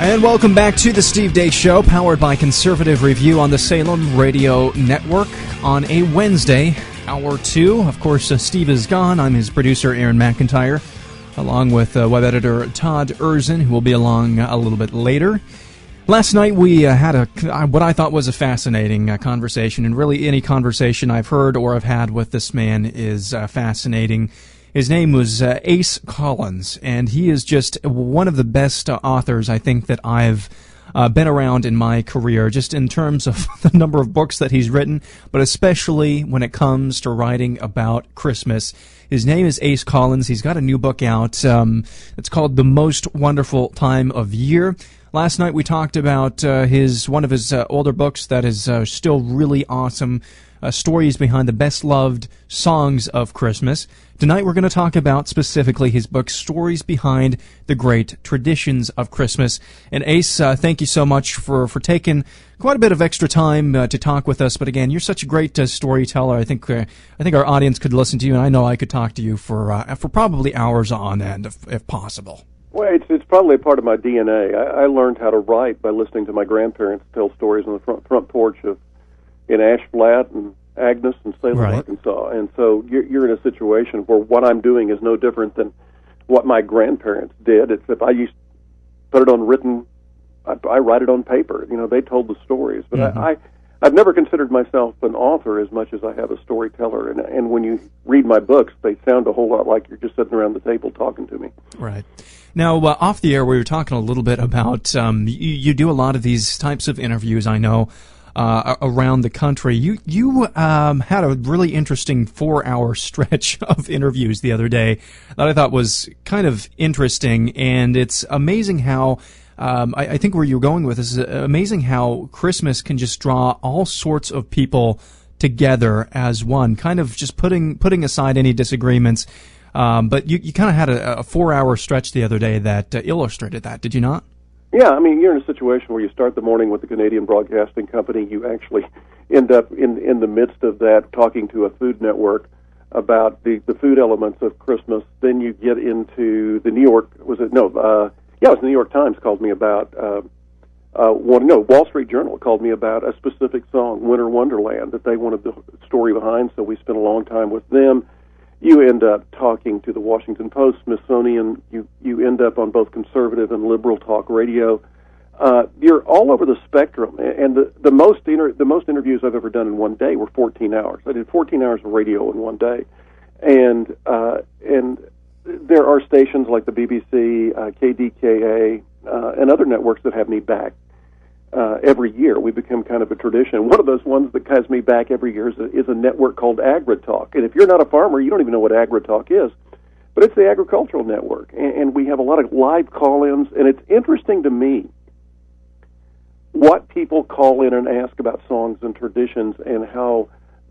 And welcome back to the Steve Deace Show, powered by Conservative Review on the Salem Radio Network on a Wednesday, hour two. Of course, uh, Steve is gone. I'm his producer, Aaron McIntyre, along with uh, web editor Todd Erzen, who will be along uh, a little bit later. Last night we uh, had a uh, what I thought was a fascinating conversation, and really any conversation I've heard or have had with this man is fascinating. His name was uh, Ace Collins, and he is just one of the best uh, authors I think that I've uh, been around in my career, just in terms of the number of books that he's written, but especially when it comes to writing about Christmas. His name is Ace Collins. He's got a new book out. Um, it's called The Most Wonderful Time of Year. Last night we talked about uh, his one of his uh, older books that is uh, still really awesome. Uh, stories behind the best loved songs of Christmas. Tonight we're going to talk about specifically his book, Stories Behind the Great Traditions of Christmas. And Ace, uh, thank you so much for, for taking quite a bit of extra time uh, to talk with us. But again, you're such a great uh, storyteller. I think uh, I think our audience could listen to you, and I know I could talk to you for uh, for probably hours on end, if, if possible. Well, it's it's probably a part of my DNA. I, I learned how to write by listening to my grandparents tell stories on the front front porch of in Ash Flat and Agnos and Salem, Right. Arkansas. And so you're, you're in a situation where what I'm doing is no different than what my grandparents did. It's if I used to put it on written, I, I write it on paper. You know, they told the stories, but Mhm. I, I I've never considered myself an author as much as I have a storyteller. And and when you read my books, they sound a whole lot like you're just sitting around the table talking to me. Right. Now, uh, off the air, we were talking a little bit about um, you, you do a lot of these types of interviews. I know uh, around the country. You you um, had a really interesting four hour stretch of interviews the other day that I thought was kind of interesting, and it's amazing how. Um, I, I think where you're going with this is amazing how Christmas can just draw all sorts of people together as one, kind of just putting putting aside any disagreements. Um, but you, you kind of had a, a four hour stretch the other day that uh, illustrated that, did you not? Yeah, I mean, you're in a situation where you start the morning with the Canadian Broadcasting Company. You actually end up in in the midst of that talking to a food network about the the food elements of Christmas. Then you get into the New York was it no uh, yeah it was the New York Times called me about uh, uh, one no Wall Street Journal called me about a specific song Winter Wonderland that they wanted the story behind. So we spent a long time with them you end up talking to the Washington Post, Smithsonian. You you end up on both conservative and liberal talk radio. Uh, you're all over the spectrum, and the the most inter- the most interviews I've ever done in one day were 14 hours. I did 14 hours of radio in one day, and uh, and there are stations like the BBC, uh, KDKA, uh, and other networks that have me back uh, every year. We become kind of a tradition. One of those ones that has me back every year is a, is a network called AgriTalk. And if you're not a farmer, you don't even know what AgriTalk is. But it's the agricultural network, and, and we have a lot of live call-ins. And it's interesting to me what people call in and ask about songs and traditions and how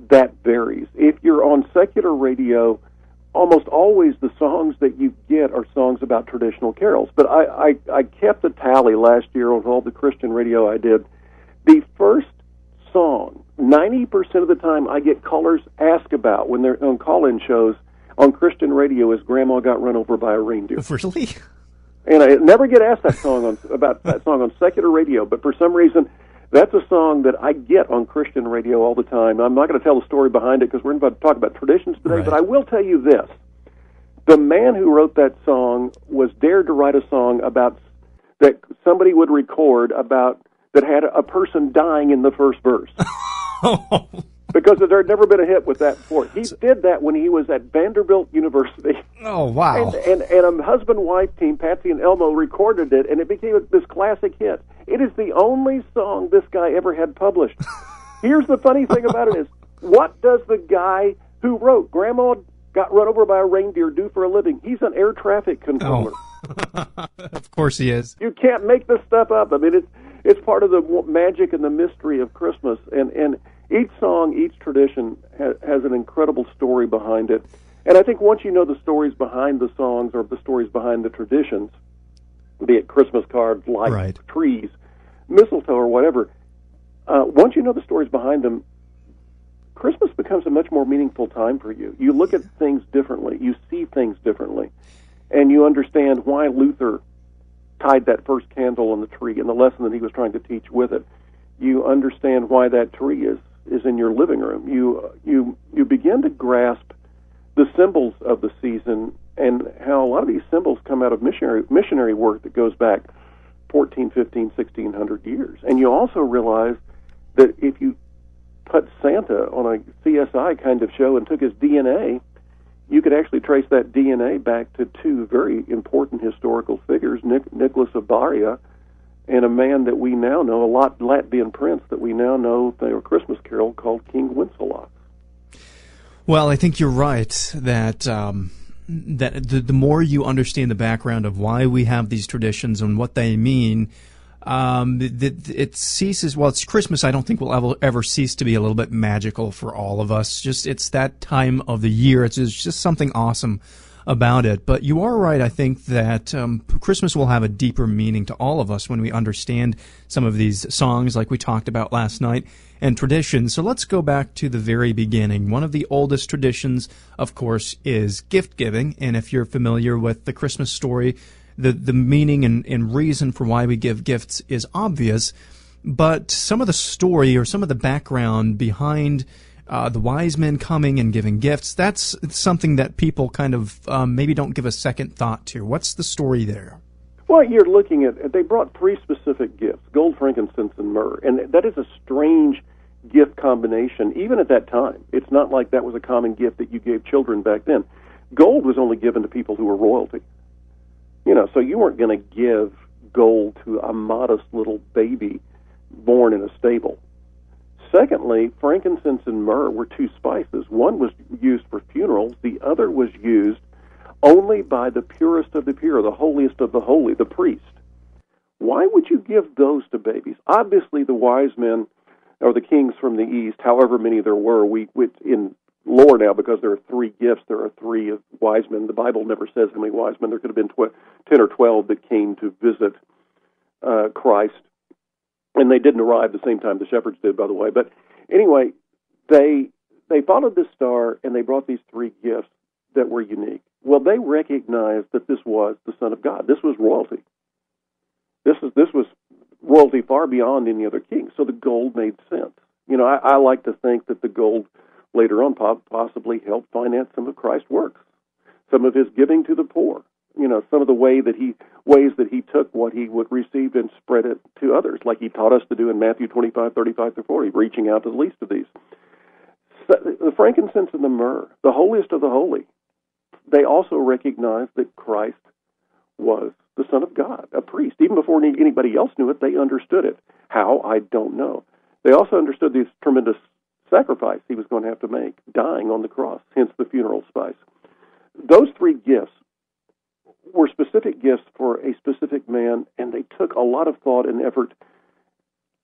that varies. If you're on secular radio, almost always the songs that you get are songs about traditional carols. But I, I, I kept a tally last year on all the Christian radio I did. The first song, 90% of the time I get callers ask about when they're on call in shows on Christian radio is Grandma Got Run Over by a Reindeer. Really? And I never get asked that song on about that song on secular radio, but for some reason, that's a song that I get on Christian radio all the time. I'm not going to tell the story behind it because we're about to talk about traditions today, Right. but I will tell you this: the man who wrote that song was dared to write a song about that somebody would record about that had a person dying in the first verse. because there had never been a hit with that before. He did that when he was at Vanderbilt University. Oh wow! And, and and a husband wife team, Patsy and Elmo, recorded it, and it became this classic hit. It is the only song this guy ever had published. Here's the funny thing about it is, what does the guy who wrote "Grandma got run over by a reindeer" do for a living? He's an air traffic controller. Oh. of course he is. You can't make this stuff up. I mean, it's it's part of the magic and the mystery of Christmas, and and each song, each tradition ha- has an incredible story behind it. And I think once you know the stories behind the songs or the stories behind the traditions, be it Christmas cards, lights, Right. trees, mistletoe, or whatever, uh, once you know the stories behind them, Christmas becomes a much more meaningful time for you. You look at things differently, you see things differently, and you understand why Luther tied that first candle on the tree and the lesson that he was trying to teach with it. You understand why that tree is is in your living room. You you you begin to grasp the symbols of the season and how a lot of these symbols come out of missionary missionary work that goes back 14, 15, 1600 years. And you also realize that if you put Santa on a CSI kind of show and took his DNA, you could actually trace that DNA back to two very important historical figures, Nic- Nicholas of Baria and a man that we now know, a lot Latvian prince that we now know through Christmas carol called King Wenceslaus. Well, I think you're right that um, that the, the more you understand the background of why we have these traditions and what they mean, um, it, it ceases. Well, it's Christmas. I don't think will ever, ever cease to be a little bit magical for all of us. Just it's that time of the year. It's just something awesome about it. But you are right. I think that um, Christmas will have a deeper meaning to all of us when we understand some of these songs, like we talked about last night, and traditions. So let's go back to the very beginning. One of the oldest traditions, of course, is gift giving. And if you're familiar with the Christmas story, the, the meaning and, and reason for why we give gifts is obvious. But some of the story or some of the background behind uh, the wise men coming and giving gifts, that's something that people kind of um, maybe don't give a second thought to. What's the story there? Well, you're looking at, they brought three specific gifts gold, frankincense, and myrrh. And that is a strange gift combination, even at that time. It's not like that was a common gift that you gave children back then. Gold was only given to people who were royalty. You know, so you weren't going to give gold to a modest little baby born in a stable. Secondly, frankincense and myrrh were two spices. One was used for funerals, the other was used only by the purest of the pure, the holiest of the holy, the priest. Why would you give those to babies? Obviously, the wise men or the kings from the east, however many there were, we, we in lore now because there are three gifts. There are three wise men. The Bible never says how many wise men. There could have been tw- ten or twelve that came to visit uh, Christ, and they didn't arrive the same time the shepherds did, by the way. But anyway, they they followed this star and they brought these three gifts that were unique. Well, they recognized that this was the Son of God. This was royalty. This is this was royalty far beyond any other king. So the gold made sense. You know, I, I like to think that the gold later on possibly helped finance some of Christ's works, some of his giving to the poor. You know, some of the way that he ways that he took what he would receive and spread it to others, like he taught us to do in Matthew twenty five, thirty five through forty, reaching out to the least of these. So the frankincense and the myrrh, the holiest of the holy, they also recognized that Christ was the Son of God, a priest. Even before anybody else knew it, they understood it. How? I don't know. They also understood this tremendous sacrifice he was going to have to make, dying on the cross, hence the funeral spice. Those three gifts were specific gifts for a specific man, and they took a lot of thought and effort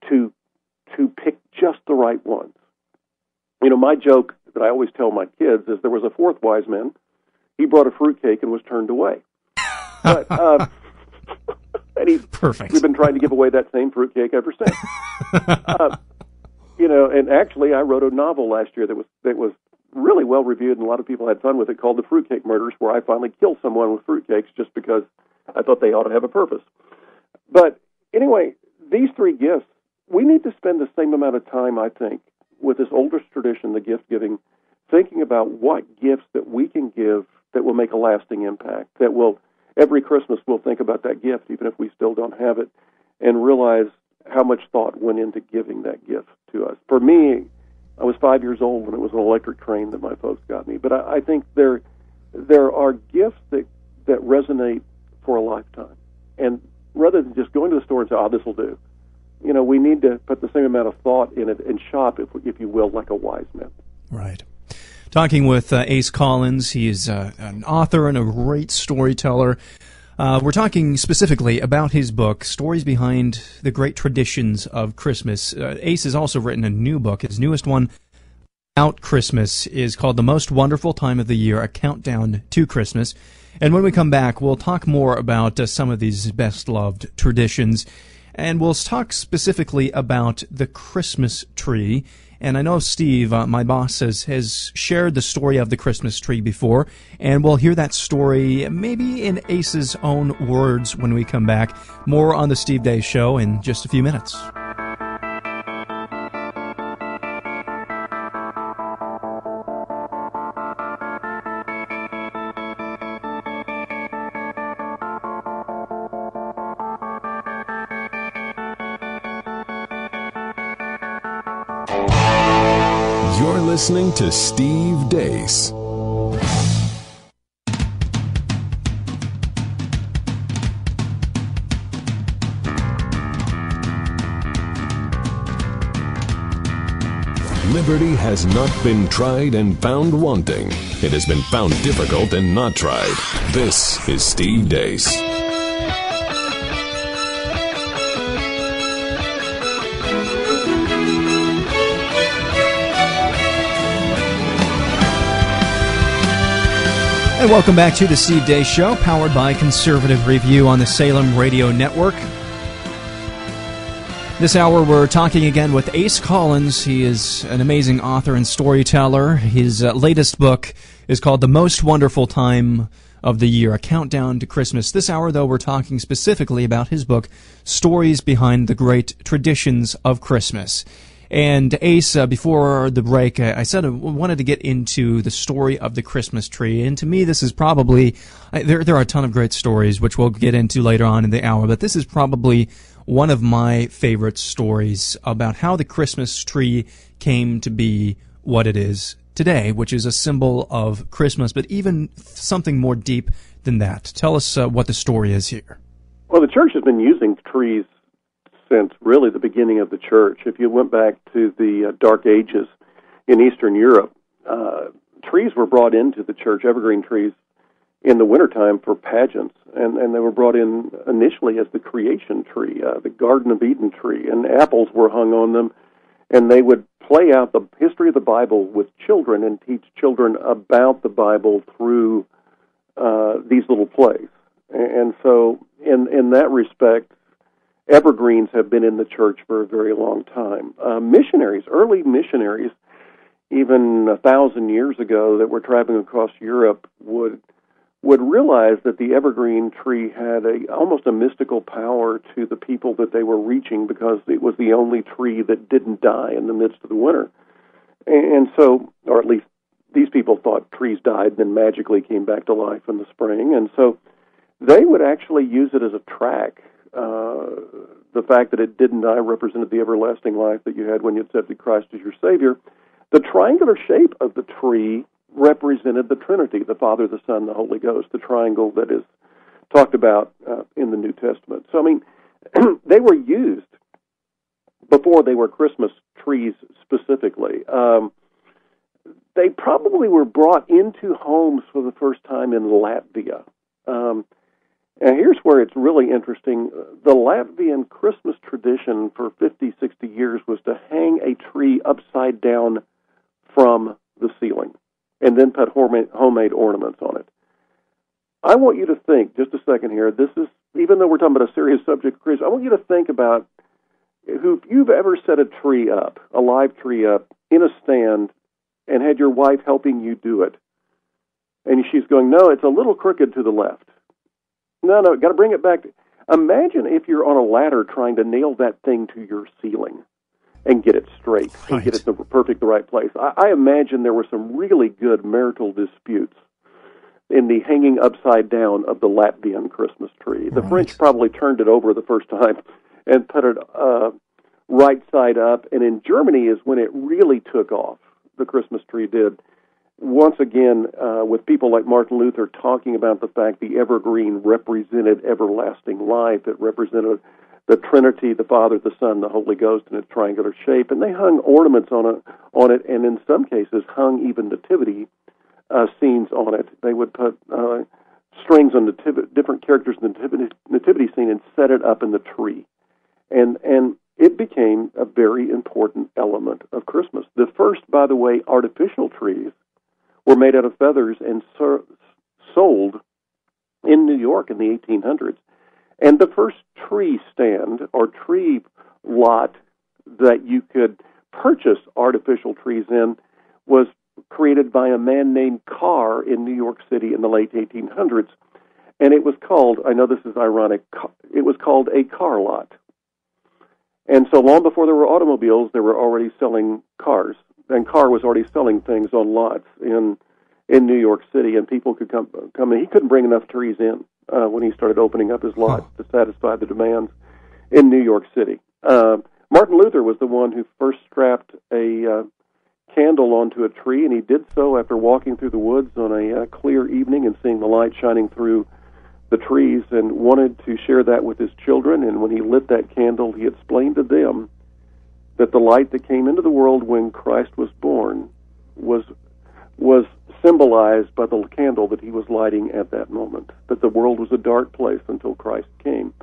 to to pick just the right ones. You know, my joke that I always tell my kids is there was a fourth wise man. He brought a fruitcake and was turned away. But uh, and he, Perfect. We've been trying to give away that same fruitcake ever since. uh, you know, and actually, I wrote a novel last year that was that was really well reviewed, and a lot of people had fun with it, called "The Fruitcake Murders," where I finally kill someone with fruitcakes just because I thought they ought to have a purpose. But anyway, these three gifts, we need to spend the same amount of time, I think, with this oldest tradition, the gift giving, thinking about what gifts that we can give that will make a lasting impact, that will, every Christmas, we'll think about that gift, even if we still don't have it, and realize how much thought went into giving that gift to us. For me, I was five years old when it was an electric train that my folks got me. But I, I think there there are gifts that that resonate for a lifetime, and rather than just going to the store and say, "Oh, this will do," you know, we need to put the same amount of thought in it and shop, if if you will, like a wise man. Right. Talking with uh, Ace Collins, he is uh, an author and a great storyteller. Uh, we're talking specifically about his book, Stories Behind the Great Traditions of Christmas. Uh, Ace has also written a new book. His newest one, Out Christmas, is called The Most Wonderful Time of the Year, A Countdown to Christmas. And when we come back, we'll talk more about uh, some of these best loved traditions. And we'll talk specifically about the Christmas tree and I know Steve, uh, my boss, has, has shared the story of the Christmas tree before, and we'll hear that story maybe in Ace's own words when we come back. More on the Steve Deace Show in just a few minutes. Listening to Steve Deace. Liberty has not been tried and found wanting. It has been found difficult and not tried. This is Steve Deace. And welcome back to the Steve Deace Show, powered by Conservative Review on the Salem Radio Network. This hour, we're talking again with Ace Collins. He is an amazing author and storyteller. His uh, latest book is called The Most Wonderful Time of the Year, a countdown to Christmas. This hour, though, we're talking specifically about his book, Stories Behind the Great Traditions of Christmas. And Ace, uh, before the break, I said I wanted to get into the story of the Christmas tree. And to me, this is probably, there, there are a ton of great stories, which we'll get into later on in the hour, but this is probably one of my favorite stories about how the Christmas tree came to be what it is today, which is a symbol of Christmas, but even something more deep than that. Tell us uh, what the story is here. Well, the church has been using trees since really the beginning of the church. If you went back to the uh, Dark Ages in Eastern Europe, uh, trees were brought into the church, evergreen trees, in the wintertime for pageants, and, and they were brought in initially as the creation tree, uh, the Garden of Eden tree, and apples were hung on them, and they would play out the history of the Bible with children and teach children about the Bible through uh, these little plays. And so, in in that respect, evergreens have been in the church for a very long time. Uh, missionaries, early missionaries, even a thousand years ago, that were traveling across Europe, would would realize that the evergreen tree had a almost a mystical power to the people that they were reaching because it was the only tree that didn't die in the midst of the winter. And so, or at least these people thought trees died and then magically came back to life in the spring. And so they would actually use it as a track uh, the fact that it didn't die represented the everlasting life that you had when you accepted Christ as your Savior. The triangular shape of the tree represented the Trinity, the Father, the Son, the Holy Ghost, the triangle that is talked about uh, in the New Testament. So, I mean, they were used before they were Christmas trees specifically. Um, they probably were brought into homes for the first time in Latvia. Um, and here's where it's really interesting. The Latvian Christmas tradition for 50, 60 years was to hang a tree upside down from the ceiling and then put homemade ornaments on it. I want you to think, just a second here, this is, even though we're talking about a serious subject, Chris, I want you to think about who, if you've ever set a tree up, a live tree up, in a stand, and had your wife helping you do it. And she's going, no, it's a little crooked to the left No, no, got to bring it back. Imagine if you're on a ladder trying to nail that thing to your ceiling and get it straight right. and get it the perfect the right place. I, I imagine there were some really good marital disputes in the hanging upside down of the Latvian Christmas tree. The right. French probably turned it over the first time and put it uh, right side up. And in Germany is when it really took off. The Christmas tree did. Once again, uh, with people like Martin Luther talking about the fact the evergreen represented everlasting life, it represented the Trinity, the Father, the Son, the Holy Ghost in its triangular shape, and they hung ornaments on it, on it, and in some cases hung even nativity uh, scenes on it. They would put uh, strings on nativity, different characters in the nativity, nativity scene and set it up in the tree, and and it became a very important element of Christmas. The first, by the way, artificial trees were made out of feathers and ser- sold in New York in the 1800s. And the first tree stand or tree lot that you could purchase artificial trees in was created by a man named Carr in New York City in the late 1800s. And it was called, I know this is ironic, it was called a car lot. And so long before there were automobiles, they were already selling cars. And Carr was already selling things on lots in in New York City, and people could come come in. He couldn't bring enough trees in uh, when he started opening up his lots to satisfy the demands in New York City. Uh, Martin Luther was the one who first strapped a uh, candle onto a tree, and he did so after walking through the woods on a uh, clear evening and seeing the light shining through the trees, and wanted to share that with his children. And when he lit that candle, he explained to them that the light that came into the world when Christ was born was was symbolized by the candle that he was lighting at that moment. That the world was a dark place until Christ came,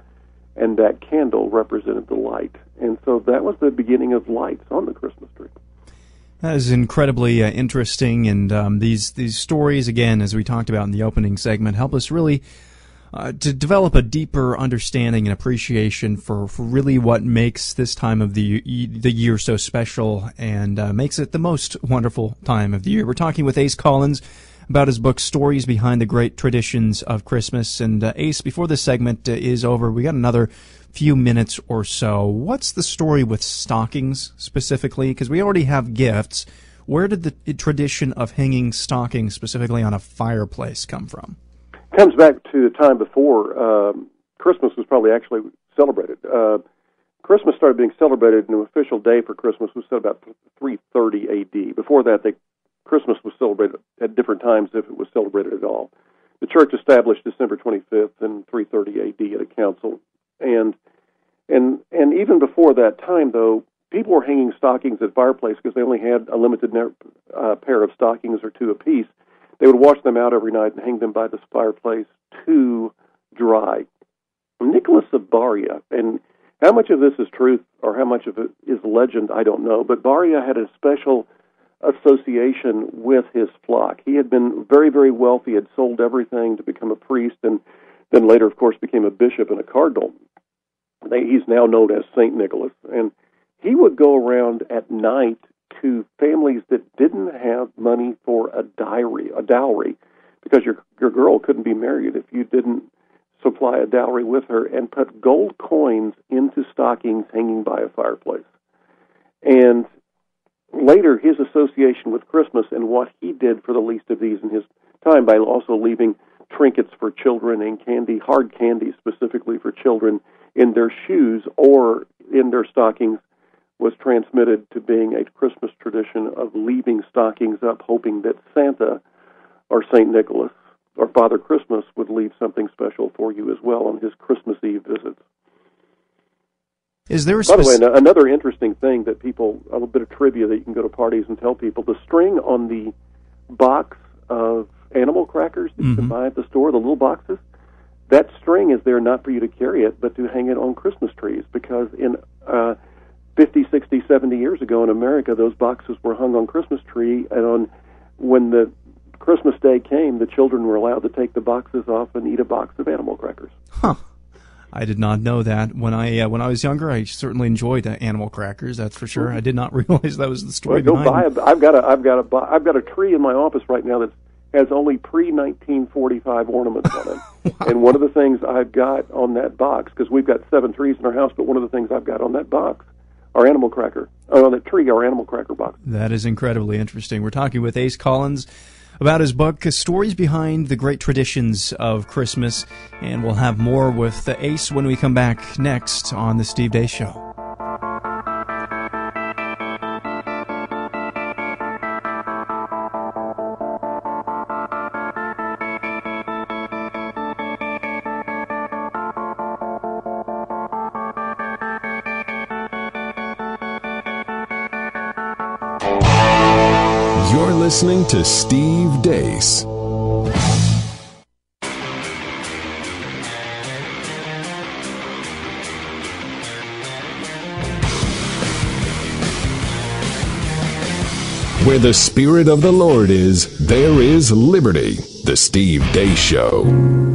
and that candle represented the light. And so that was the beginning of lights on the Christmas tree. That is incredibly uh, interesting, and um, these these stories, again, as we talked about in the opening segment, help us really uh, to develop a deeper understanding and appreciation for, for really what makes this time of the the year so special and uh, makes it the most wonderful time of the year. We're talking with Ace Collins about his book Stories Behind the Great Traditions of Christmas. And uh, Ace, before this segment uh, is over, we got another few minutes or so. What's the story with stockings specifically? Because we already have gifts. Where did the tradition of hanging stockings specifically on a fireplace come from? Comes back to the time before um, Christmas was probably actually celebrated. Uh, Christmas started being celebrated, and the official day for Christmas was set about 330 A.D. Before that, they, Christmas was celebrated at different times if it was celebrated at all. The church established December 25th in 330 A.D. at a council, and and and even before that time, though, people were hanging stockings at fireplace because they only had a limited uh, pair of stockings or two apiece they would wash them out every night and hang them by the fireplace to dry. Nicholas of Baria, and how much of this is truth or how much of it is legend, I don't know, but Baria had a special association with his flock. He had been very, very wealthy, had sold everything to become a priest, and then later, of course, became a bishop and a cardinal. He's now known as Saint Nicholas, and he would go around at night to families that didn't have money for a dowry, a dowry, because your your girl couldn't be married if you didn't supply a dowry with her, and put gold coins into stockings hanging by a fireplace. And later, his association with Christmas and what he did for the least of these in his time by also leaving trinkets for children and candy, hard candy specifically for children, in their shoes or in their stockings was transmitted to being a Christmas tradition of leaving stockings up, hoping that Santa or St. Nicholas or Father Christmas would leave something special for you as well on his Christmas Eve visits. Is there a By the way, another interesting thing that people, a little bit of trivia that you can go to parties and tell people, the string on the box of animal crackers that mm-hmm. you can buy at the store, the little boxes, that string is there not for you to carry it, but to hang it on Christmas trees because in uh, 50, 60, 70 years ago in America, those boxes were hung on Christmas tree, and on when the Christmas day came, the children were allowed to take the boxes off and eat a box of animal crackers. Huh. I did not know that. When I uh, when I was younger, I certainly enjoyed uh, animal crackers. That's for sure. I did not realize that was the story well, behind. Go buy a, I've got a I've got a I've got a tree in my office right now that has only pre 1945 ornaments on it. And one of the things I've got on that box, because we've got seven trees in our house, but one of the things I've got on that box are animal cracker. Oh, on that tree are animal cracker box. That is incredibly interesting. We're talking with Ace Collins about his book, Stories Behind the Great Traditions of Christmas. And we'll have more with the Ace when we come back next on The Steve Deace Show. Listening to Steve Deace. Where the Spirit of the Lord is, there is liberty. The Steve Deace Show.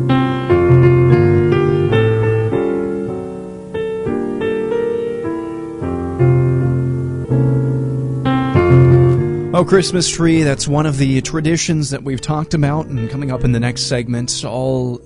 Christmas tree, that's one of the traditions that we've talked about, and coming up in the next segment, I'll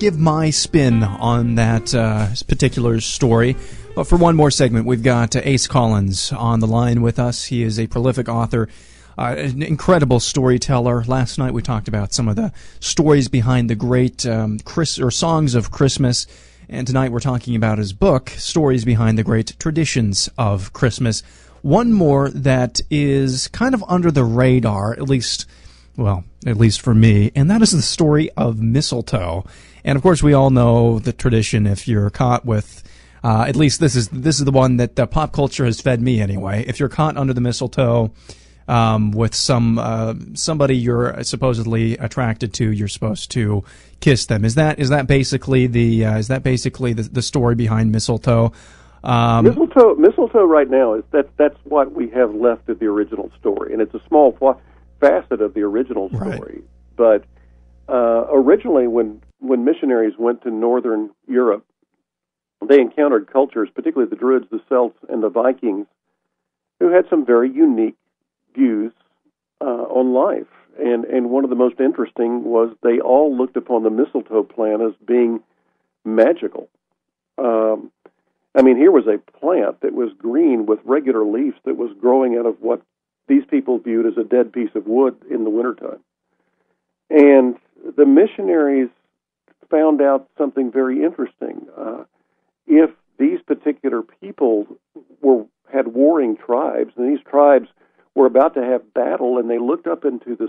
give my spin on that uh, particular story. But for one more segment, we've got Ace Collins on the line with us. He is a prolific author, uh, an incredible storyteller. Last night we talked about some of the stories behind the great um, Chris or songs of Christmas. And tonight we're talking about his book, Stories Behind the Great Traditions of Christmas. One more that is kind of under the radar, at least, well, at least for me, and that is the story of mistletoe. And of course, we all know the tradition. If you're caught with, uh, at least this is this is the one that uh, pop culture has fed me anyway. If you're caught under the mistletoe um, with some uh, somebody you're supposedly attracted to, you're supposed to kiss them. Is that is that basically the uh, is that basically the, the story behind mistletoe? Um, mistletoe, mistletoe, right now is that that's what we have left of the original story, and it's a small fa- facet of the original story. But uh, originally, when when missionaries went to northern Europe, they encountered cultures, particularly the Druids, the Celts, and the Vikings, who had some very unique views uh, on life. And and one of the most interesting was they all looked upon the mistletoe plant as being magical. Um, I mean, here was a plant that was green with regular leaves that was growing out of what these people viewed as a dead piece of wood in the wintertime. And the missionaries found out something very interesting. Uh, if these particular people were had warring tribes, and these tribes were about to have battle, and they looked up into the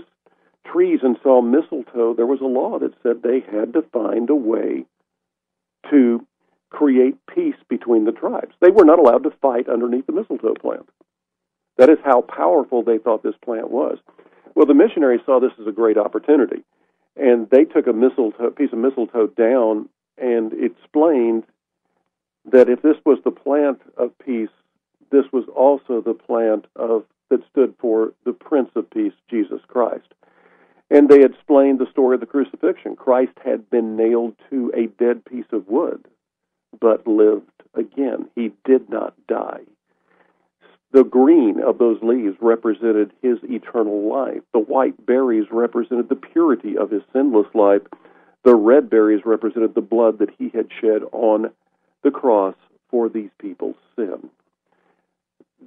trees and saw mistletoe, there was a law that said they had to find a way to create peace between the tribes. They were not allowed to fight underneath the mistletoe plant. That is how powerful they thought this plant was. Well, the missionaries saw this as a great opportunity, and they took a mistletoe, piece of mistletoe down and explained that if this was the plant of peace, this was also the plant of that stood for the Prince of Peace, Jesus Christ. And they explained the story of the crucifixion. Christ had been nailed to a dead piece of wood, but lived again. He did not die. The green of those leaves represented his eternal life. The white berries represented the purity of his sinless life. The red berries represented the blood that he had shed on the cross for these people's sin.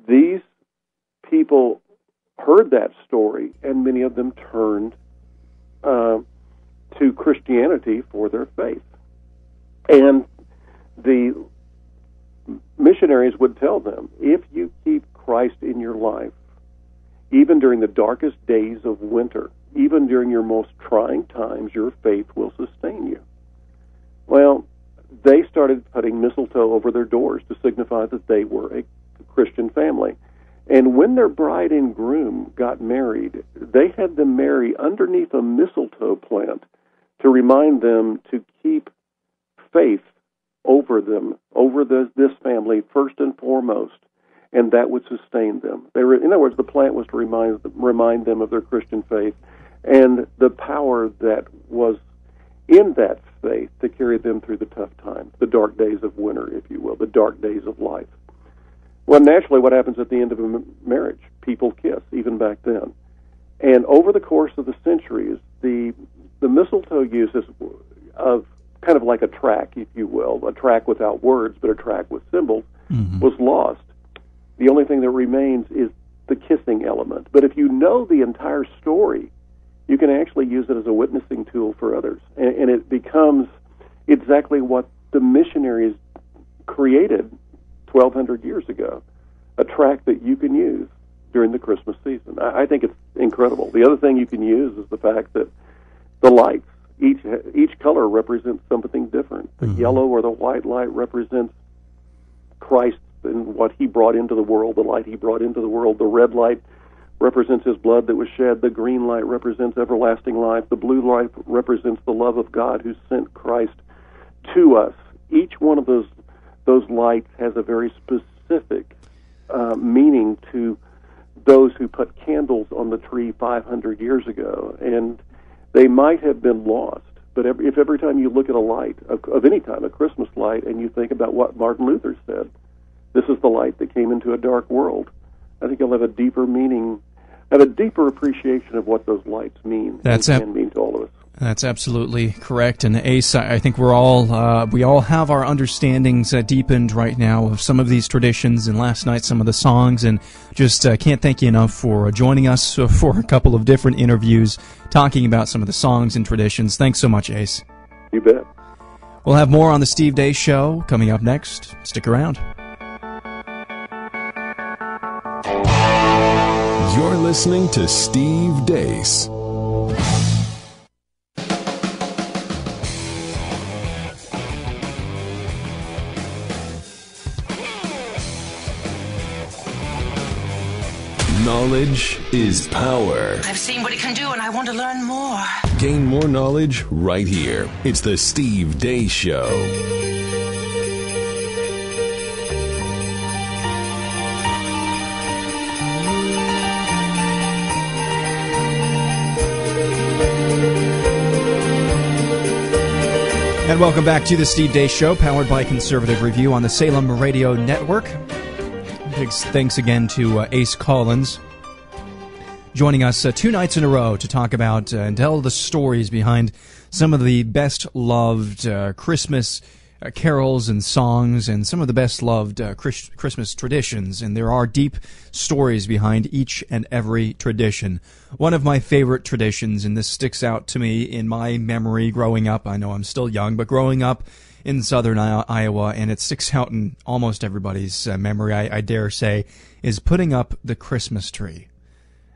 These people heard that story, and many of them turned uh, to Christianity for their faith. And the missionaries would tell them if you keep Christ in your life, even during the darkest days of winter, even during your most trying times, your faith will sustain you. Well, they started putting mistletoe over their doors to signify that they were a Christian family. And when their bride and groom got married, they had them marry underneath a mistletoe plant to remind them to keep faith over them, over the, this family first and foremost, and that would sustain them. They were, in other words, the plant was to remind remind them of their Christian faith and the power that was in that faith to carry them through the tough times, the dark days of winter, if you will, the dark days of life. Well, naturally, what happens at the end of a marriage? People kiss, even back then. And over the course of the centuries, the the mistletoe uses of kind of like a track, if you will, a track without words, but a track with symbols, Mm-hmm. was lost. The only thing that remains is the kissing element. But if you know the entire story, you can actually use it as a witnessing tool for others, and, and it becomes exactly what the missionaries created 1,200 years ago a track that you can use during the Christmas season. I, I think it's incredible. The other thing you can use is the fact that the lights, each each color represents something different. The yellow or the white light represents Christ and what he brought into the world, the light he brought into the world. The red light represents his blood that was shed. The green light represents everlasting life. The blue light represents the love of God who sent Christ to us. Each one of those those lights has a very specific uh, meaning to those who put candles on the tree 500 years ago, and they might have been lost. But every, if every time you look at a light of, of any time, a Christmas light, and you think about what Martin Luther said, this is the light that came into a dark world. I think you'll have a deeper meaning, have a deeper appreciation of what those lights mean. That's and ab- mean to all of us. That's absolutely correct. And Ace, I I think we're all uh, we all have our understandings uh, deepened right now of some of these traditions. And last night, some of the songs, and just uh, can't thank you enough for uh, joining us uh, for a couple of different interviews talking about some of the songs and traditions. Thanks so much, Ace. You bet. We'll have more on the Steve Deace Show coming up next. Stick around. You're listening to Steve Deace. Knowledge is power. I've seen what it can do and I want to learn more. Gain more knowledge right here. It's the Steve Deace Show. And welcome back to the Steve Deace Show, powered by Conservative Review on the Salem Radio Network. Thanks again to uh, Ace Collins joining us uh, two nights in a row to talk about uh, and tell the stories behind some of the best loved uh, Christmas uh, carols and songs and some of the best loved uh, Chris- Christmas traditions. And there are deep stories behind each and every tradition. One of my favorite traditions, and this sticks out to me in my memory growing up. I know I'm still young, but growing up in southern Iowa, and it sticks out in almost everybody's uh, memory, I-, I dare say, is putting up the Christmas tree.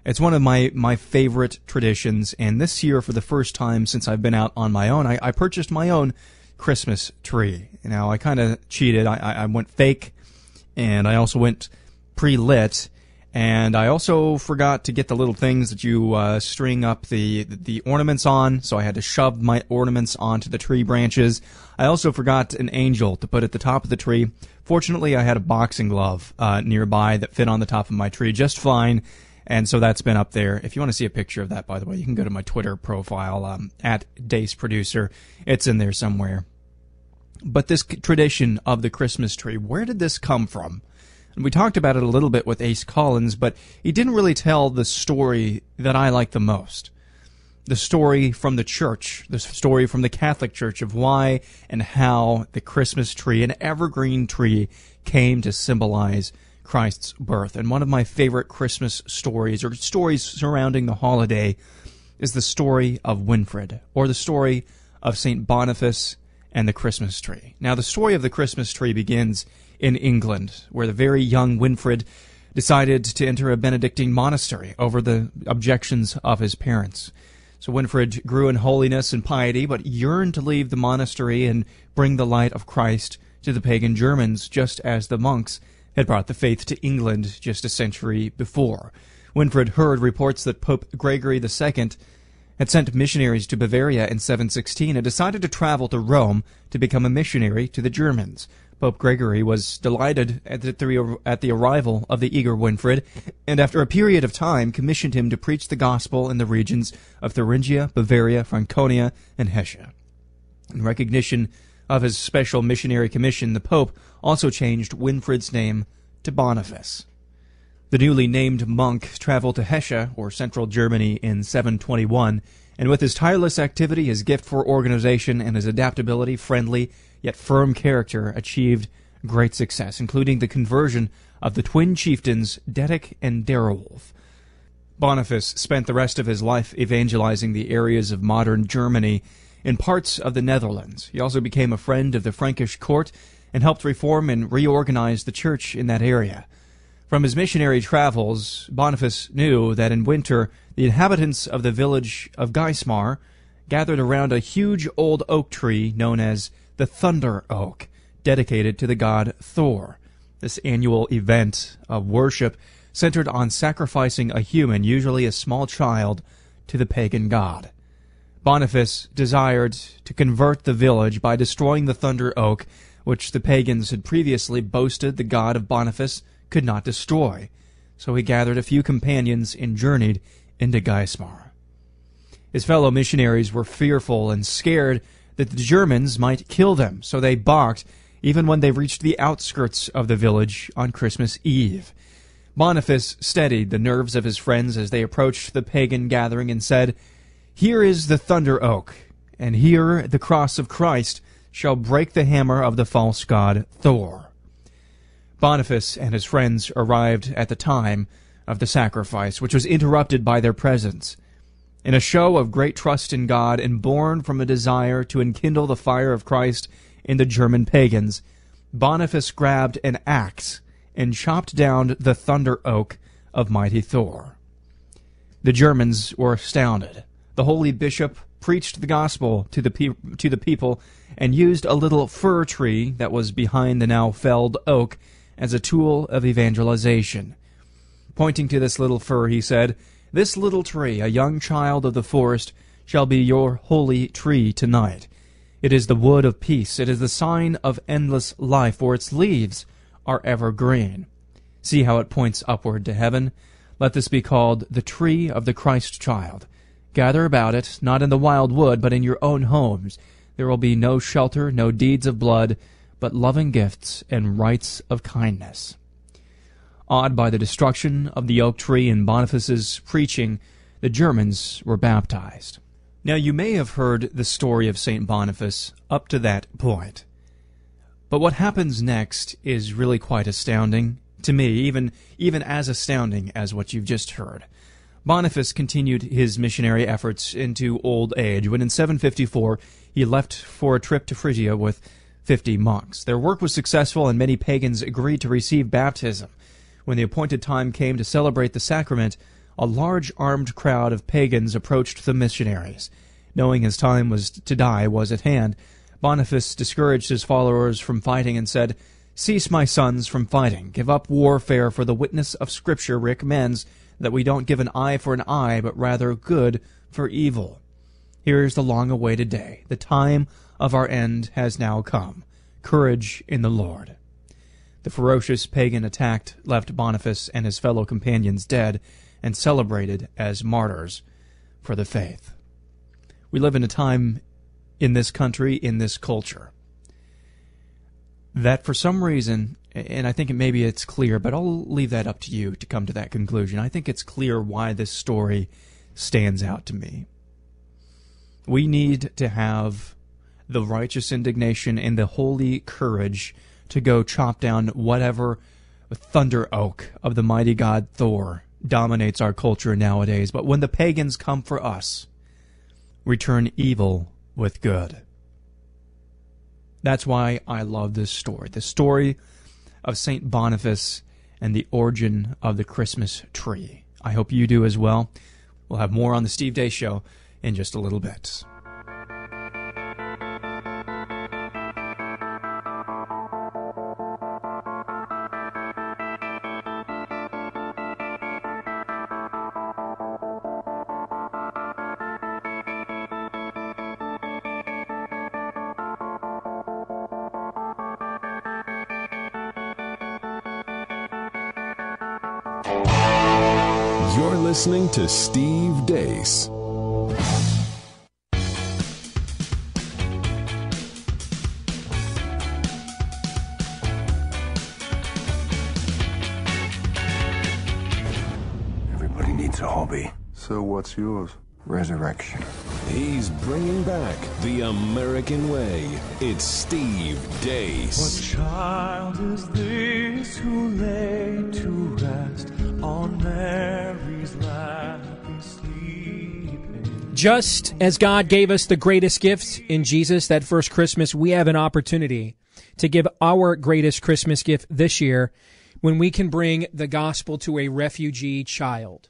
It's one of my, my favorite traditions, and this year, for the first time since I've been out on my own, I, I purchased my own Christmas tree. Now, I kind of cheated. I, I, I went fake, and I also went pre lit, and I also forgot to get the little things that you uh, string up the, the ornaments on, so I had to shove my ornaments onto the tree branches. I also forgot an angel to put at the top of the tree. Fortunately, I had a boxing glove uh, nearby that fit on the top of my tree just fine. And so that's been up there. If you want to see a picture of that, by the way, you can go to my Twitter profile um, at Deace Producer. It's in there somewhere. But this tradition of the Christmas tree, where did this come from? And we talked about it a little bit with Ace Collins, but he didn't really tell the story that I like the most. The story from the church, the story from the Catholic Church of why and how the Christmas tree, an evergreen tree, came to symbolize Christ's birth. And one of my favorite Christmas stories, or stories surrounding the holiday, is the story of Winfrid, or the story of St. Boniface and the Christmas tree. Now, the story of the Christmas tree begins in England, where the very young Winfrid decided to enter a Benedictine monastery over the objections of his parents. So Winfrid grew in holiness and piety, but yearned to leave the monastery and bring the light of Christ to the pagan Germans, just as the monks had brought the faith to England just a century before. Winfrid heard reports that Pope Gregory II had sent missionaries to Bavaria in 716 and decided to travel to Rome to become a missionary to the Germans. Pope Gregory was delighted at the, at the arrival of the eager Winfrid, and after a period of time commissioned him to preach the gospel in the regions of Thuringia, Bavaria, Franconia, and Hesse. In recognition of his special missionary commission, the Pope also changed Winfrid's name to Boniface. The newly named monk traveled to Hesse, or central Germany, in 721, and with his tireless activity, his gift for organization, and his adaptability, friendly, yet firm character, achieved great success, including the conversion of the twin chieftains Detik and Darewolf. Boniface spent the rest of his life evangelizing the areas of modern Germany in parts of the Netherlands. He also became a friend of the Frankish court and helped reform and reorganize the church in that area. From his missionary travels, Boniface knew that in winter the inhabitants of the village of Geismar gathered around a huge old oak tree known as the Thunder Oak, dedicated to the god Thor. This annual event of worship centered on sacrificing a human, usually a small child, to the pagan god. Boniface desired to convert the village by destroying the Thunder Oak, which the pagans had previously boasted the god of Boniface could not destroy. So he gathered a few companions and journeyed into Geismar. His fellow missionaries were fearful and scared that the Germans might kill them, so they balked even when they reached the outskirts of the village on Christmas Eve. Boniface steadied the nerves of his friends as they approached the pagan gathering and said, Here is the thunder oak, and here the cross of Christ shall break the hammer of the false god Thor. Boniface and his friends arrived at the time of the sacrifice, which was interrupted by their presence. In a show of great trust in God and born from a desire to enkindle the fire of Christ in the German pagans, Boniface grabbed an axe and chopped down the thunder oak of mighty Thor. The Germans were astounded. The holy bishop preached the gospel to the, pe- to the people and used a little fir tree that was behind the now felled oak as a tool of evangelization. Pointing to this little fir, he said, This little tree, a young child of the forest, shall be your holy tree tonight. It is the wood of peace. It is the sign of endless life, for its leaves are ever green. See how it points upward to heaven? Let this be called the tree of the Christ child. Gather about it, not in the wild wood, but in your own homes. There will be no shelter, no deeds of blood, but loving gifts and rites of kindness. Awed by the destruction of the oak tree and Boniface's preaching, the Germans were baptized. Now, you may have heard the story of St. Boniface up to that point. But what happens next is really quite astounding to me, even, even as astounding as what you've just heard. Boniface continued his missionary efforts into old age when in 754 he left for a trip to Frisia with 50 monks. Their work was successful and many pagans agreed to receive baptism. When the appointed time came to celebrate the sacrament, a large armed crowd of pagans approached the missionaries. Knowing his time was to die was at hand, Boniface discouraged his followers from fighting and said, Cease, my sons, from fighting. Give up warfare, for the witness of Scripture recommends that we don't give an eye for an eye, but rather good for evil. Here is the long awaited day. The time of our end has now come. Courage in the Lord. The ferocious pagan attacked left Boniface and his fellow companions dead and celebrated as martyrs for the faith. We live in a time in this country, in this culture, that for some reason, and I think maybe it's clear, but I'll leave that up to you to come to that conclusion. I think it's clear why this story stands out to me. We need to have the righteous indignation and the holy courage to go chop down whatever thunder oak of the mighty god Thor dominates our culture nowadays. But when the pagans come for us, return evil with good. That's why I love this story. The story of St. Boniface and the origin of the Christmas tree. I hope you do as well. We'll have more on the Steve Deace Show in just a little bit. Listening to Steve Deace. Mine's a hobby. So what's yours? Resurrection. He's bringing back the American way. It's Steve Deace. What child is this who lay to rest on Mary's Just as God gave us the greatest gift in Jesus that first Christmas, we have an opportunity to give our greatest Christmas gift this year when we can bring the gospel to a refugee child.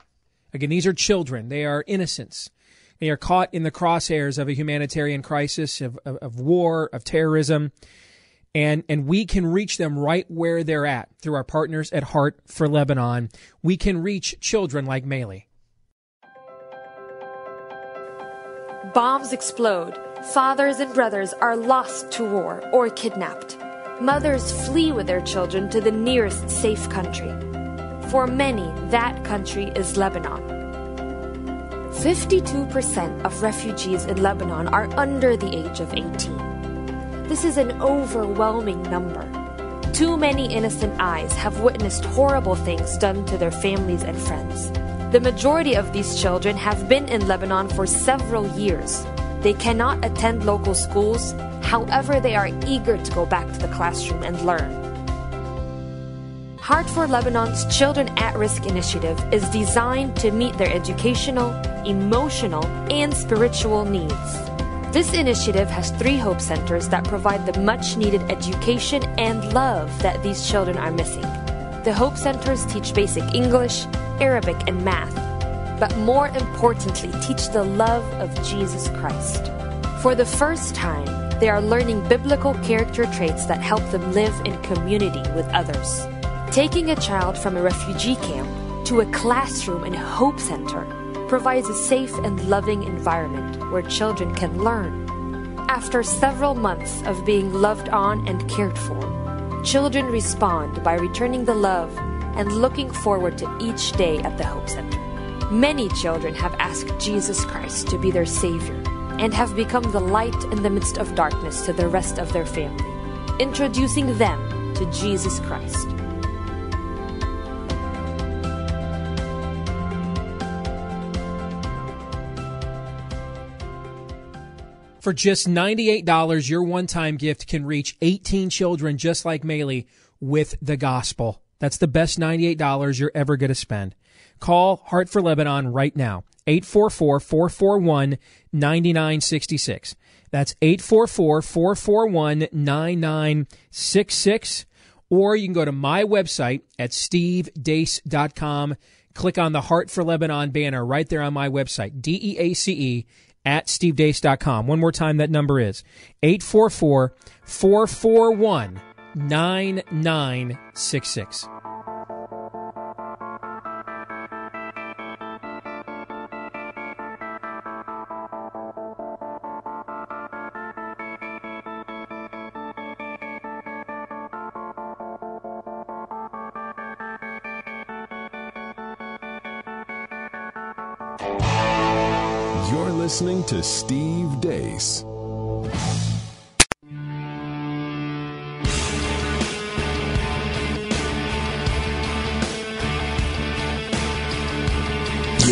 Again, these are children. They are innocents. They are caught in the crosshairs of a humanitarian crisis, of, of, of war, of terrorism. And, and we can reach them right where they're at through our partners at Heart for Lebanon. We can reach children like Maylee. Bombs explode. Fathers and brothers are lost to war or kidnapped. Mothers flee with their children to the nearest safe country. For many, that country is Lebanon. 52% of refugees in Lebanon are under the age of 18. This is an overwhelming number. Too many innocent eyes have witnessed horrible things done to their families and friends. The majority of these children have been in Lebanon for several years. They cannot attend local schools, however, they are eager to go back to the classroom and learn. Heart for Lebanon's Children at Risk initiative is designed to meet their educational, emotional, and spiritual needs. This initiative has three Hope Centers that provide the much needed education and love that these children are missing. The Hope Centers teach basic English, Arabic, and math, but more importantly, teach the love of Jesus Christ. For the first time, they are learning biblical character traits that help them live in community with others. Taking a child from a refugee camp to a classroom and Hope Center provides a safe and loving environment where children can learn. After several months of being loved on and cared for, children respond by returning the love and looking forward to each day at the Hope Center. Many children have asked Jesus Christ to be their Savior and have become the light in the midst of darkness to the rest of their family, introducing them to Jesus Christ. For just $98, your one time gift can reach 18 children just like Maylee with the gospel. That's the best $98 you're ever going to spend. Call Heart for Lebanon right now. 844 441 9966. That's 844 441 9966. Or you can go to my website at stevedeace.com. Click on the Heart for Lebanon banner right there on my website, D E A C E at stevedeace.com. One more time, that number is 844 441 9966. You're listening to Steve Deace.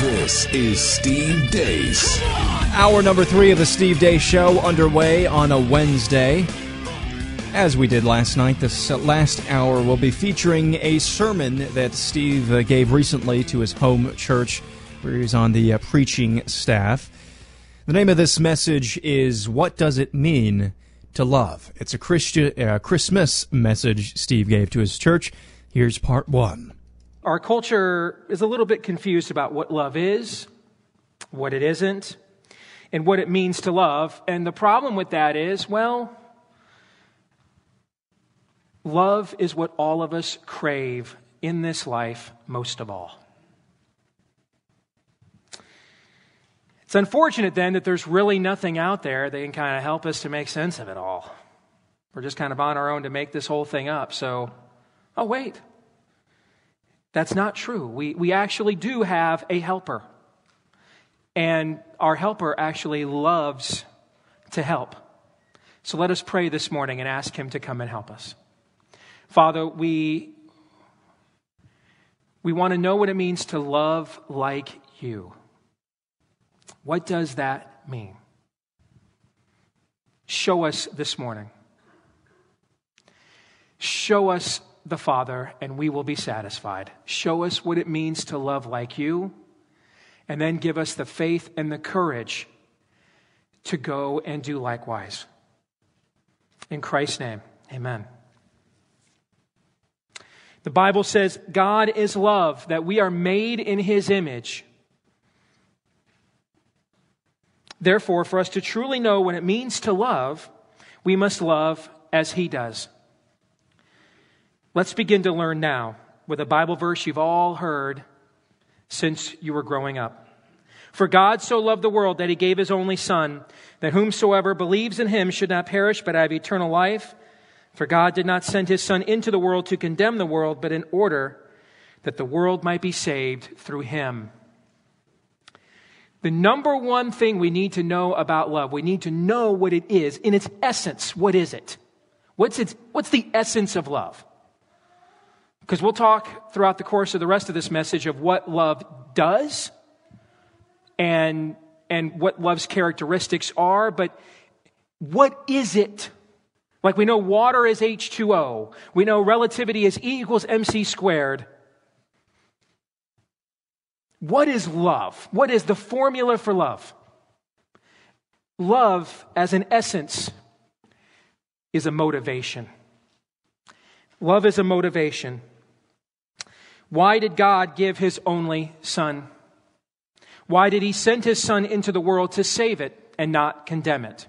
This is Steve Deace. Hour number three of the Steve Deace Show underway on a Wednesday. As we did last night, this uh, last hour will be featuring a sermon that Steve uh, gave recently to his home church, where he's on the uh, preaching staff. The name of this message is What Does It Mean to Love? It's a Christian, uh, Christmas message Steve gave to his church. Here's part one. Our culture is a little bit confused about what love is, what it isn't, and what it means to love. And the problem with that is, well, love is what all of us crave in this life most of all. It's unfortunate then that there's really nothing out there that can kind of help us to make sense of it all. We're just kind of on our own to make this whole thing up. So, oh, wait. That's not true. We, we actually do have a helper. And our helper actually loves to help. So let us pray this morning and ask him to come and help us. Father, we, we want to know what it means to love like you. What does that mean? Show us this morning. Show us the Father, and we will be satisfied. Show us what it means to love like you, and then give us the faith and the courage to go and do likewise. In Christ's name, amen. The Bible says God is love, that we are made in his image. Therefore, for us to truly know what it means to love, we must love as he does. Let's begin to learn now with a Bible verse you've all heard since you were growing up. For God so loved the world that he gave his only Son, that whomsoever believes in him should not perish but have eternal life. For God did not send his Son into the world to condemn the world, but in order that the world might be saved through him. The number one thing we need to know about love, we need to know what it is. In its essence, what is it? What's, its, what's the essence of love? Because we'll talk throughout the course of the rest of this message of what love does and, and what love's characteristics are, but what is it? Like we know water is H2O. We know relativity is E equals mc squared. What is love? What is the formula for love? Love, as an essence, is a motivation. Love is a motivation. Why did God give his only son? Why did he send his son into the world to save it and not condemn it?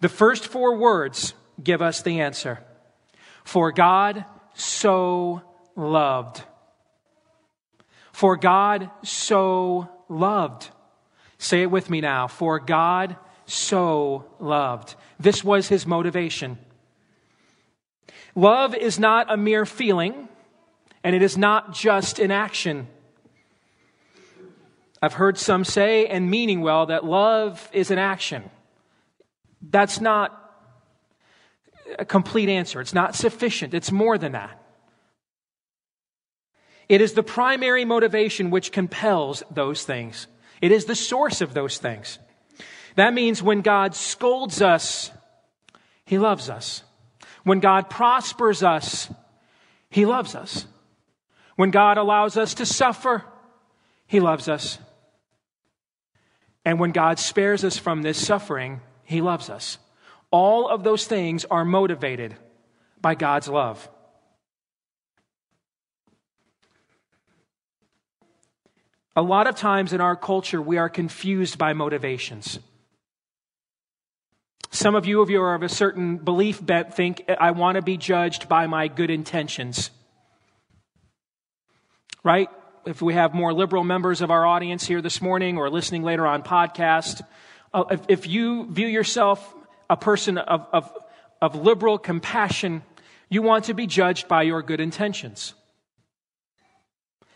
The first four words give us the answer. For God so loved. For God so loved. Say it with me now. For God so loved. This was his motivation. Love is not a mere feeling, and it is not just an action. I've heard some say, and meaning well, that love is an action. That's not a complete answer. It's not sufficient. It's more than that. It is the primary motivation which compels those things. It is the source of those things. That means when God scolds us, He loves us. When God prospers us, He loves us. When God allows us to suffer, He loves us. And when God spares us from this suffering, He loves us. All of those things are motivated by God's love. A lot of times in our culture, we are confused by motivations. Some of you, if you are of a certain belief bent, think, I want to be judged by my good intentions. Right? If we have more liberal members of our audience here this morning or listening later on podcast, uh, if, if you view yourself a person of, of, of liberal compassion, you want to be judged by your good intentions.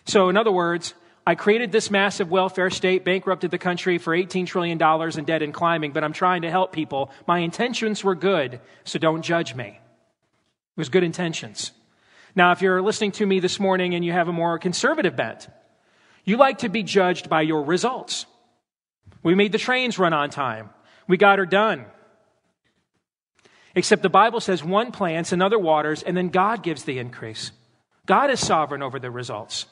So, in other words, I created this massive welfare state, bankrupted the country for $18 trillion in debt and climbing, but I'm trying to help people. My intentions were good, so don't judge me. It was good intentions. Now, if you're listening to me this morning and you have a more conservative bent, you like to be judged by your results. We made the trains run on time. We got her done. Except the Bible says one plants, another waters, and then God gives the increase. God is sovereign over the results.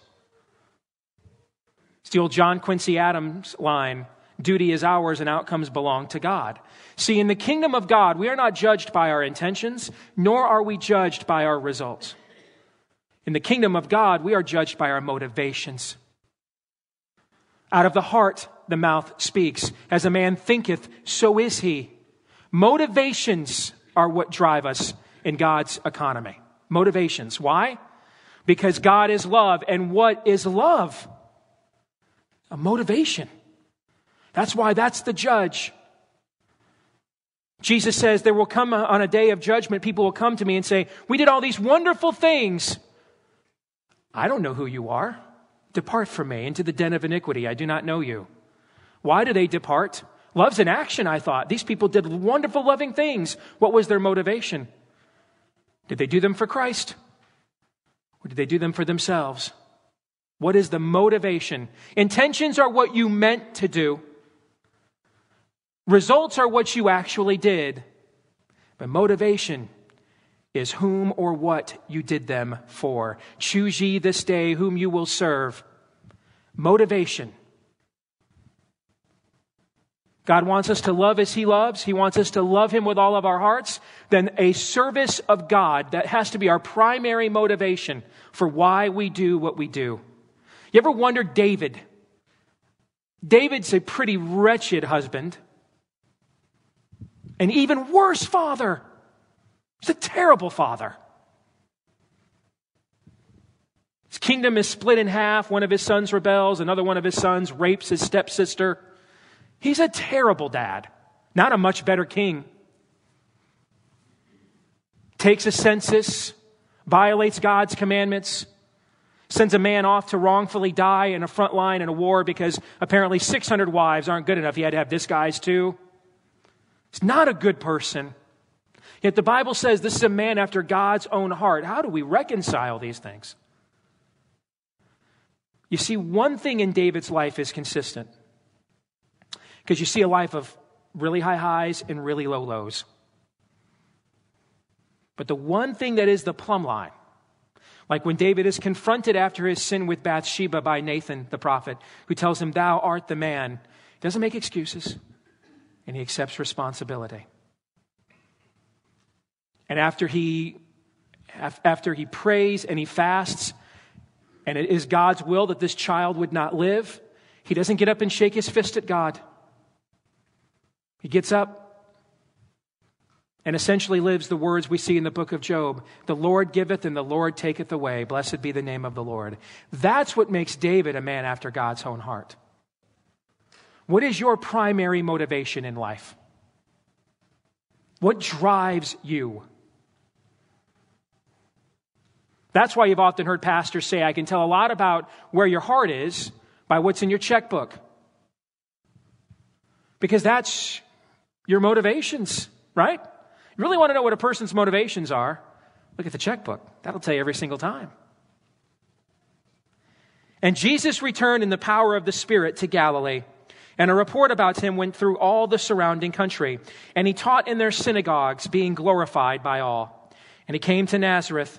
It's the old John Quincy Adams line duty is ours and outcomes belong to God. See, in the kingdom of God, we are not judged by our intentions, nor are we judged by our results. In the kingdom of God, we are judged by our motivations. Out of the heart, the mouth speaks. As a man thinketh, so is he. Motivations are what drive us in God's economy. Motivations. Why? Because God is love. And what is love? A motivation. That's why that's the judge. Jesus says, There will come on a day of judgment, people will come to me and say, We did all these wonderful things. I don't know who you are. Depart from me into the den of iniquity. I do not know you. Why do they depart? Love's in action, I thought. These people did wonderful, loving things. What was their motivation? Did they do them for Christ? Or did they do them for themselves? What is the motivation? Intentions are what you meant to do. Results are what you actually did. But motivation is whom or what you did them for. Choose ye this day whom you will serve. Motivation. God wants us to love as He loves. He wants us to love Him with all of our hearts. Then a service of God, that has to be our primary motivation for why we do what we do. You ever wonder, David? David's a pretty wretched husband. An even worse father. He's a terrible father. His kingdom is split in half. One of his sons rebels, another one of his sons rapes his stepsister. He's a terrible dad, not a much better king. Takes a census, violates God's commandments, sends a man off to wrongfully die in a front line in a war because apparently 600 wives aren't good enough. He had to have this guy's too. He's not a good person. Yet the Bible says this is a man after God's own heart. How do we reconcile these things? You see, one thing in David's life is consistent. Because you see a life of really high highs and really low lows. But the one thing that is the plumb line, like when David is confronted after his sin with Bathsheba by Nathan the prophet, who tells him, Thou art the man, he doesn't make excuses, and he accepts responsibility. And after he, after he prays and he fasts, and it is God's will that this child would not live, he doesn't get up and shake his fist at God. He gets up and essentially lives the words we see in the book of Job The Lord giveth and the Lord taketh away. Blessed be the name of the Lord. That's what makes David a man after God's own heart. What is your primary motivation in life? What drives you? That's why you've often heard pastors say, I can tell a lot about where your heart is by what's in your checkbook. Because that's your motivations, right? You really want to know what a person's motivations are? Look at the checkbook. That'll tell you every single time. And Jesus returned in the power of the Spirit to Galilee. And a report about him went through all the surrounding country. And he taught in their synagogues, being glorified by all. And he came to Nazareth,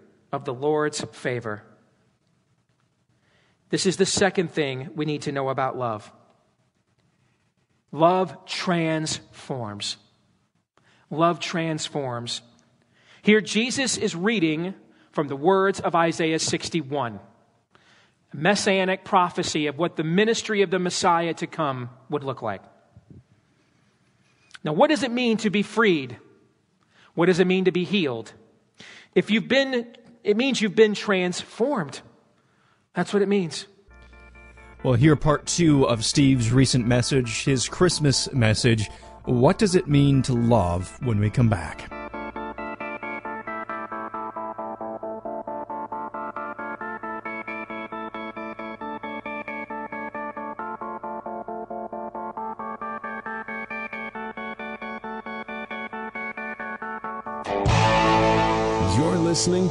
of the Lord's favor. This is the second thing we need to know about love. Love transforms. Love transforms. Here, Jesus is reading from the words of Isaiah 61, a messianic prophecy of what the ministry of the Messiah to come would look like. Now, what does it mean to be freed? What does it mean to be healed? If you've been, it means you've been transformed. That's what it means. Well, here part two of Steve's recent message, his Christmas message. What does it mean to love when we come back?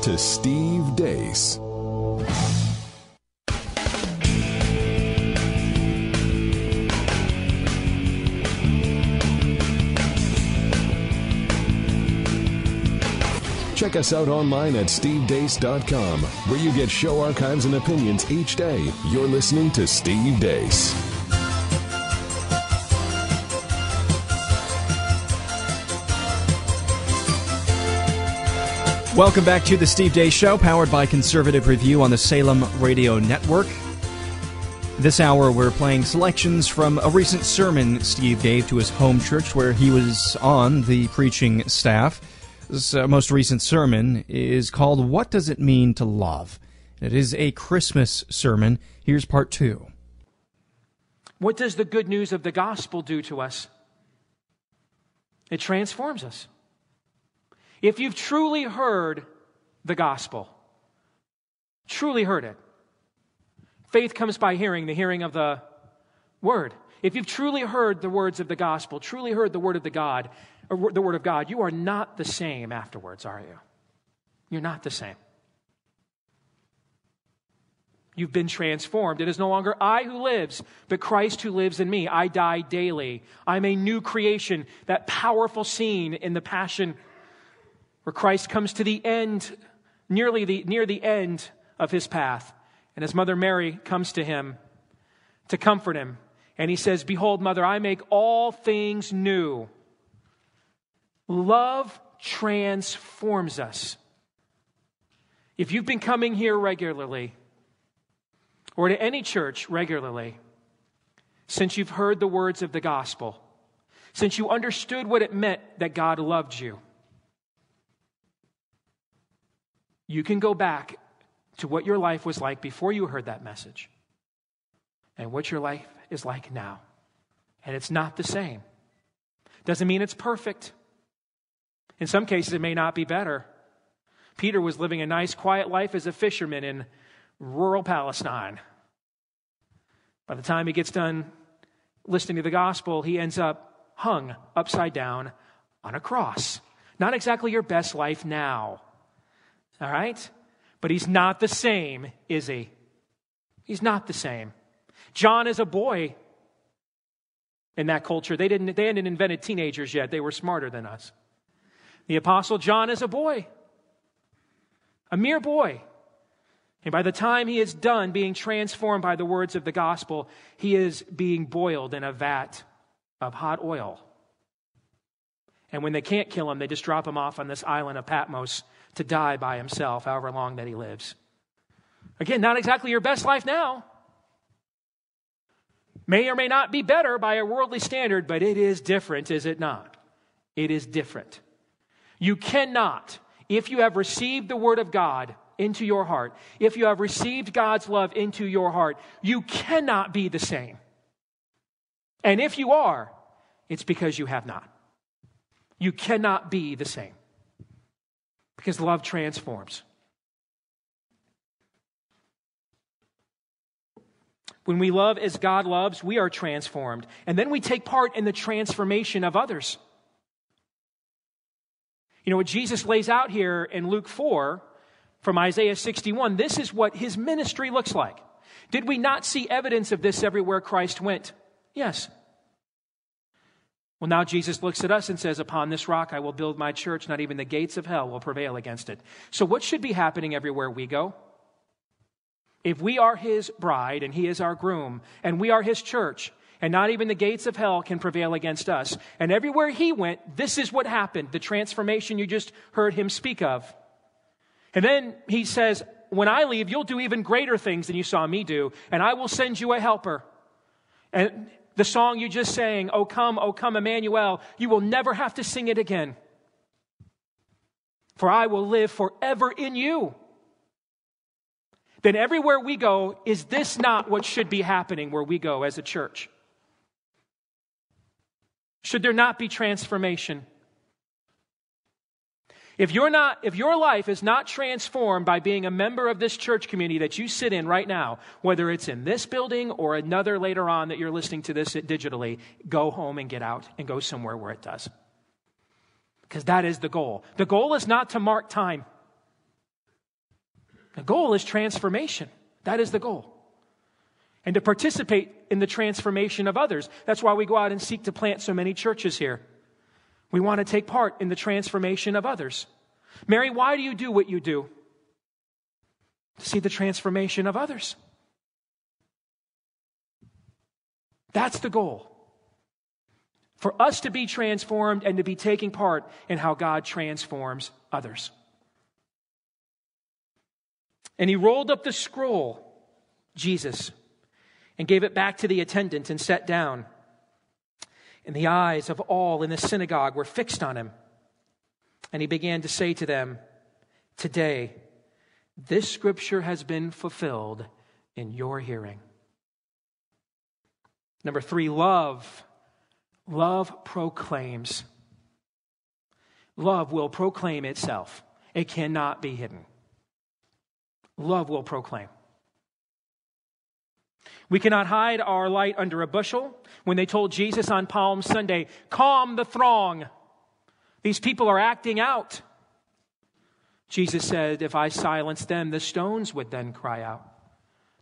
To Steve Deace. Check us out online at stevedeace.com, where you get show archives and opinions each day. You're listening to Steve Deace. Welcome back to the Steve Deace Show, powered by Conservative Review on the Salem Radio Network. This hour, we're playing selections from a recent sermon Steve gave to his home church where he was on the preaching staff. This uh, most recent sermon is called What Does It Mean to Love? It is a Christmas sermon. Here's part two. What does the good news of the gospel do to us? It transforms us. If you've truly heard the gospel, truly heard it, faith comes by hearing, the hearing of the word. If you've truly heard the words of the gospel, truly heard the word of the God, or the word of God, you are not the same afterwards, are you? You're not the same. You've been transformed. It is no longer I who lives, but Christ who lives in me. I die daily. I'm a new creation. That powerful scene in the Passion where Christ comes to the end, nearly the, near the end of his path. And his mother Mary comes to him to comfort him. And he says, Behold, mother, I make all things new. Love transforms us. If you've been coming here regularly, or to any church regularly, since you've heard the words of the gospel, since you understood what it meant that God loved you, you can go back to what your life was like before you heard that message and what your life is like now. And it's not the same. Doesn't mean it's perfect. In some cases, it may not be better. Peter was living a nice, quiet life as a fisherman in rural Palestine. By the time he gets done listening to the gospel, he ends up hung upside down on a cross. Not exactly your best life now. All right? But he's not the same, is he? He's not the same. John is a boy in that culture. They, didn't, they hadn't invented teenagers yet, they were smarter than us. The Apostle John is a boy, a mere boy. And by the time he is done being transformed by the words of the gospel, he is being boiled in a vat of hot oil. And when they can't kill him, they just drop him off on this island of Patmos to die by himself, however long that he lives. Again, not exactly your best life now. May or may not be better by a worldly standard, but it is different, is it not? It is different. You cannot, if you have received the Word of God into your heart, if you have received God's love into your heart, you cannot be the same. And if you are, it's because you have not. You cannot be the same because love transforms. When we love as God loves, we are transformed. And then we take part in the transformation of others. You know what Jesus lays out here in Luke 4 from Isaiah 61, this is what his ministry looks like. Did we not see evidence of this everywhere Christ went? Yes. Well, now Jesus looks at us and says, Upon this rock I will build my church, not even the gates of hell will prevail against it. So, what should be happening everywhere we go? If we are his bride and he is our groom, and we are his church, and not even the gates of hell can prevail against us, and everywhere he went, this is what happened the transformation you just heard him speak of. And then he says, When I leave, you'll do even greater things than you saw me do, and I will send you a helper. And the song you just sang, Oh come, oh come, Emmanuel, you will never have to sing it again. For I will live forever in you. Then everywhere we go, is this not what should be happening where we go as a church? Should there not be transformation? If you're not, if your life is not transformed by being a member of this church community that you sit in right now, whether it's in this building or another later on that you're listening to this digitally, go home and get out and go somewhere where it does. Because that is the goal. The goal is not to mark time. The goal is transformation. That is the goal. And to participate in the transformation of others. That's why we go out and seek to plant so many churches here. We want to take part in the transformation of others. Mary, why do you do what you do? To see the transformation of others. That's the goal. For us to be transformed and to be taking part in how God transforms others. And he rolled up the scroll, Jesus, and gave it back to the attendant and sat down. And the eyes of all in the synagogue were fixed on him. And he began to say to them, Today, this scripture has been fulfilled in your hearing. Number three, love. Love proclaims. Love will proclaim itself, it cannot be hidden. Love will proclaim. We cannot hide our light under a bushel. When they told Jesus on Palm Sunday, calm the throng, these people are acting out. Jesus said, If I silence them, the stones would then cry out.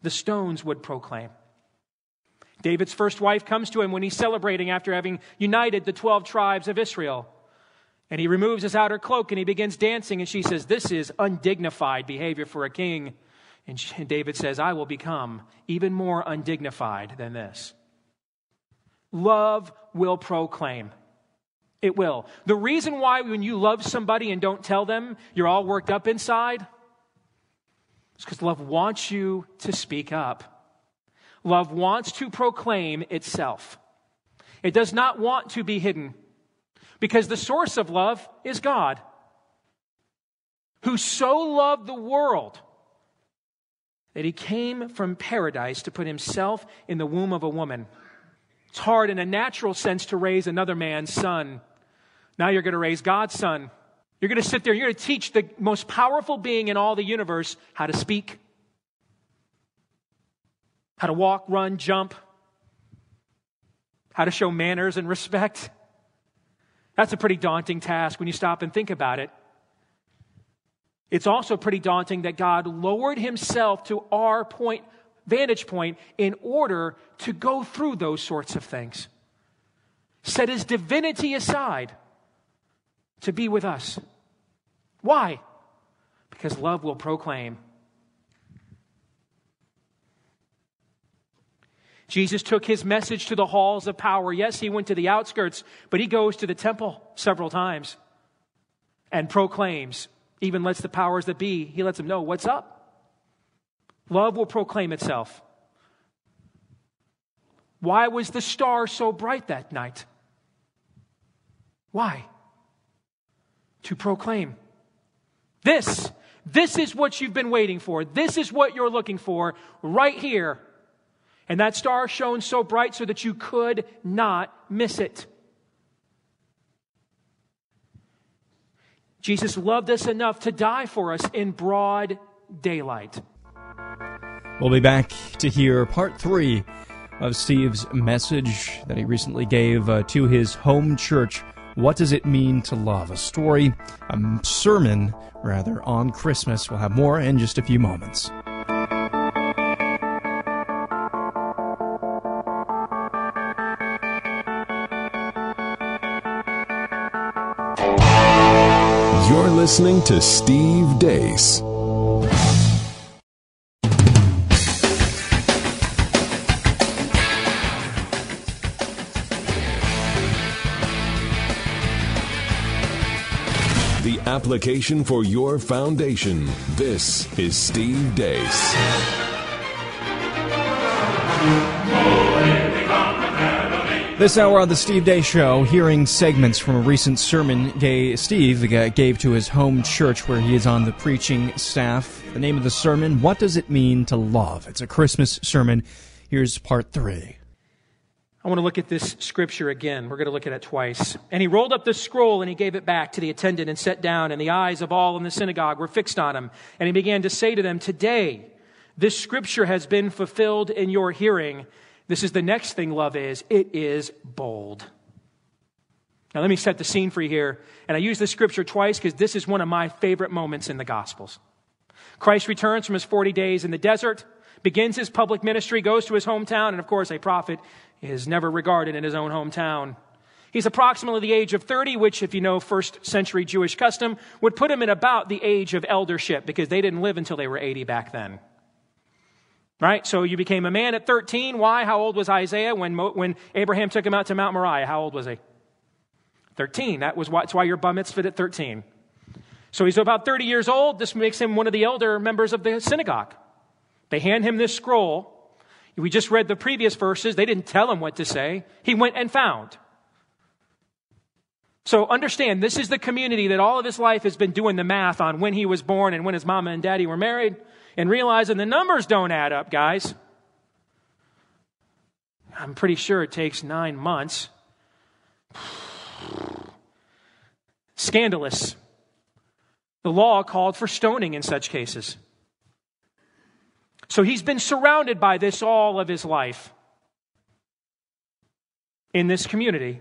The stones would proclaim. David's first wife comes to him when he's celebrating after having united the 12 tribes of Israel. And he removes his outer cloak and he begins dancing. And she says, This is undignified behavior for a king. And David says, I will become even more undignified than this. Love will proclaim. It will. The reason why, when you love somebody and don't tell them, you're all worked up inside is because love wants you to speak up. Love wants to proclaim itself. It does not want to be hidden because the source of love is God, who so loved the world that he came from paradise to put himself in the womb of a woman. It's hard in a natural sense to raise another man's son. Now you're going to raise God's son. You're going to sit there, you're going to teach the most powerful being in all the universe how to speak, how to walk, run, jump, how to show manners and respect. That's a pretty daunting task when you stop and think about it. It's also pretty daunting that God lowered himself to our point, vantage point in order to go through those sorts of things. Set his divinity aside to be with us. Why? Because love will proclaim Jesus took his message to the halls of power. Yes, he went to the outskirts, but he goes to the temple several times and proclaims, even lets the powers that be, he lets them know what's up. Love will proclaim itself. Why was the star so bright that night? Why? To proclaim. This, this is what you've been waiting for. This is what you're looking for right here and that star shone so bright so that you could not miss it. Jesus loved us enough to die for us in broad daylight. We'll be back to hear part three of Steve's message that he recently gave uh, to his home church. What does it mean to love? A story, a sermon, rather, on Christmas. We'll have more in just a few moments. Listening to Steve Deace. The application for your foundation. This is Steve Deace. This hour on the Steve Deace Show, hearing segments from a recent sermon Day Steve gave to his home church where he is on the preaching staff. The name of the sermon, What Does It Mean to Love? It's a Christmas sermon. Here's part three. I want to look at this scripture again. We're going to look at it twice. And he rolled up the scroll and he gave it back to the attendant and sat down, and the eyes of all in the synagogue were fixed on him. And he began to say to them, Today, this scripture has been fulfilled in your hearing. This is the next thing love is it is bold. Now, let me set the scene for you here. And I use this scripture twice because this is one of my favorite moments in the Gospels. Christ returns from his 40 days in the desert, begins his public ministry, goes to his hometown, and of course, a prophet is never regarded in his own hometown. He's approximately the age of 30, which, if you know first century Jewish custom, would put him in about the age of eldership because they didn't live until they were 80 back then. Right? So you became a man at 13. Why? How old was Isaiah when, when Abraham took him out to Mount Moriah? How old was he? 13. That was why, that's why your bar mitzvah at 13. So he's about 30 years old. This makes him one of the elder members of the synagogue. They hand him this scroll. We just read the previous verses. They didn't tell him what to say. He went and found. So understand, this is the community that all of his life has been doing the math on when he was born and when his mama and daddy were married and realizing the numbers don't add up, guys. I'm pretty sure it takes nine months. Scandalous. The law called for stoning in such cases. So he's been surrounded by this all of his life in this community.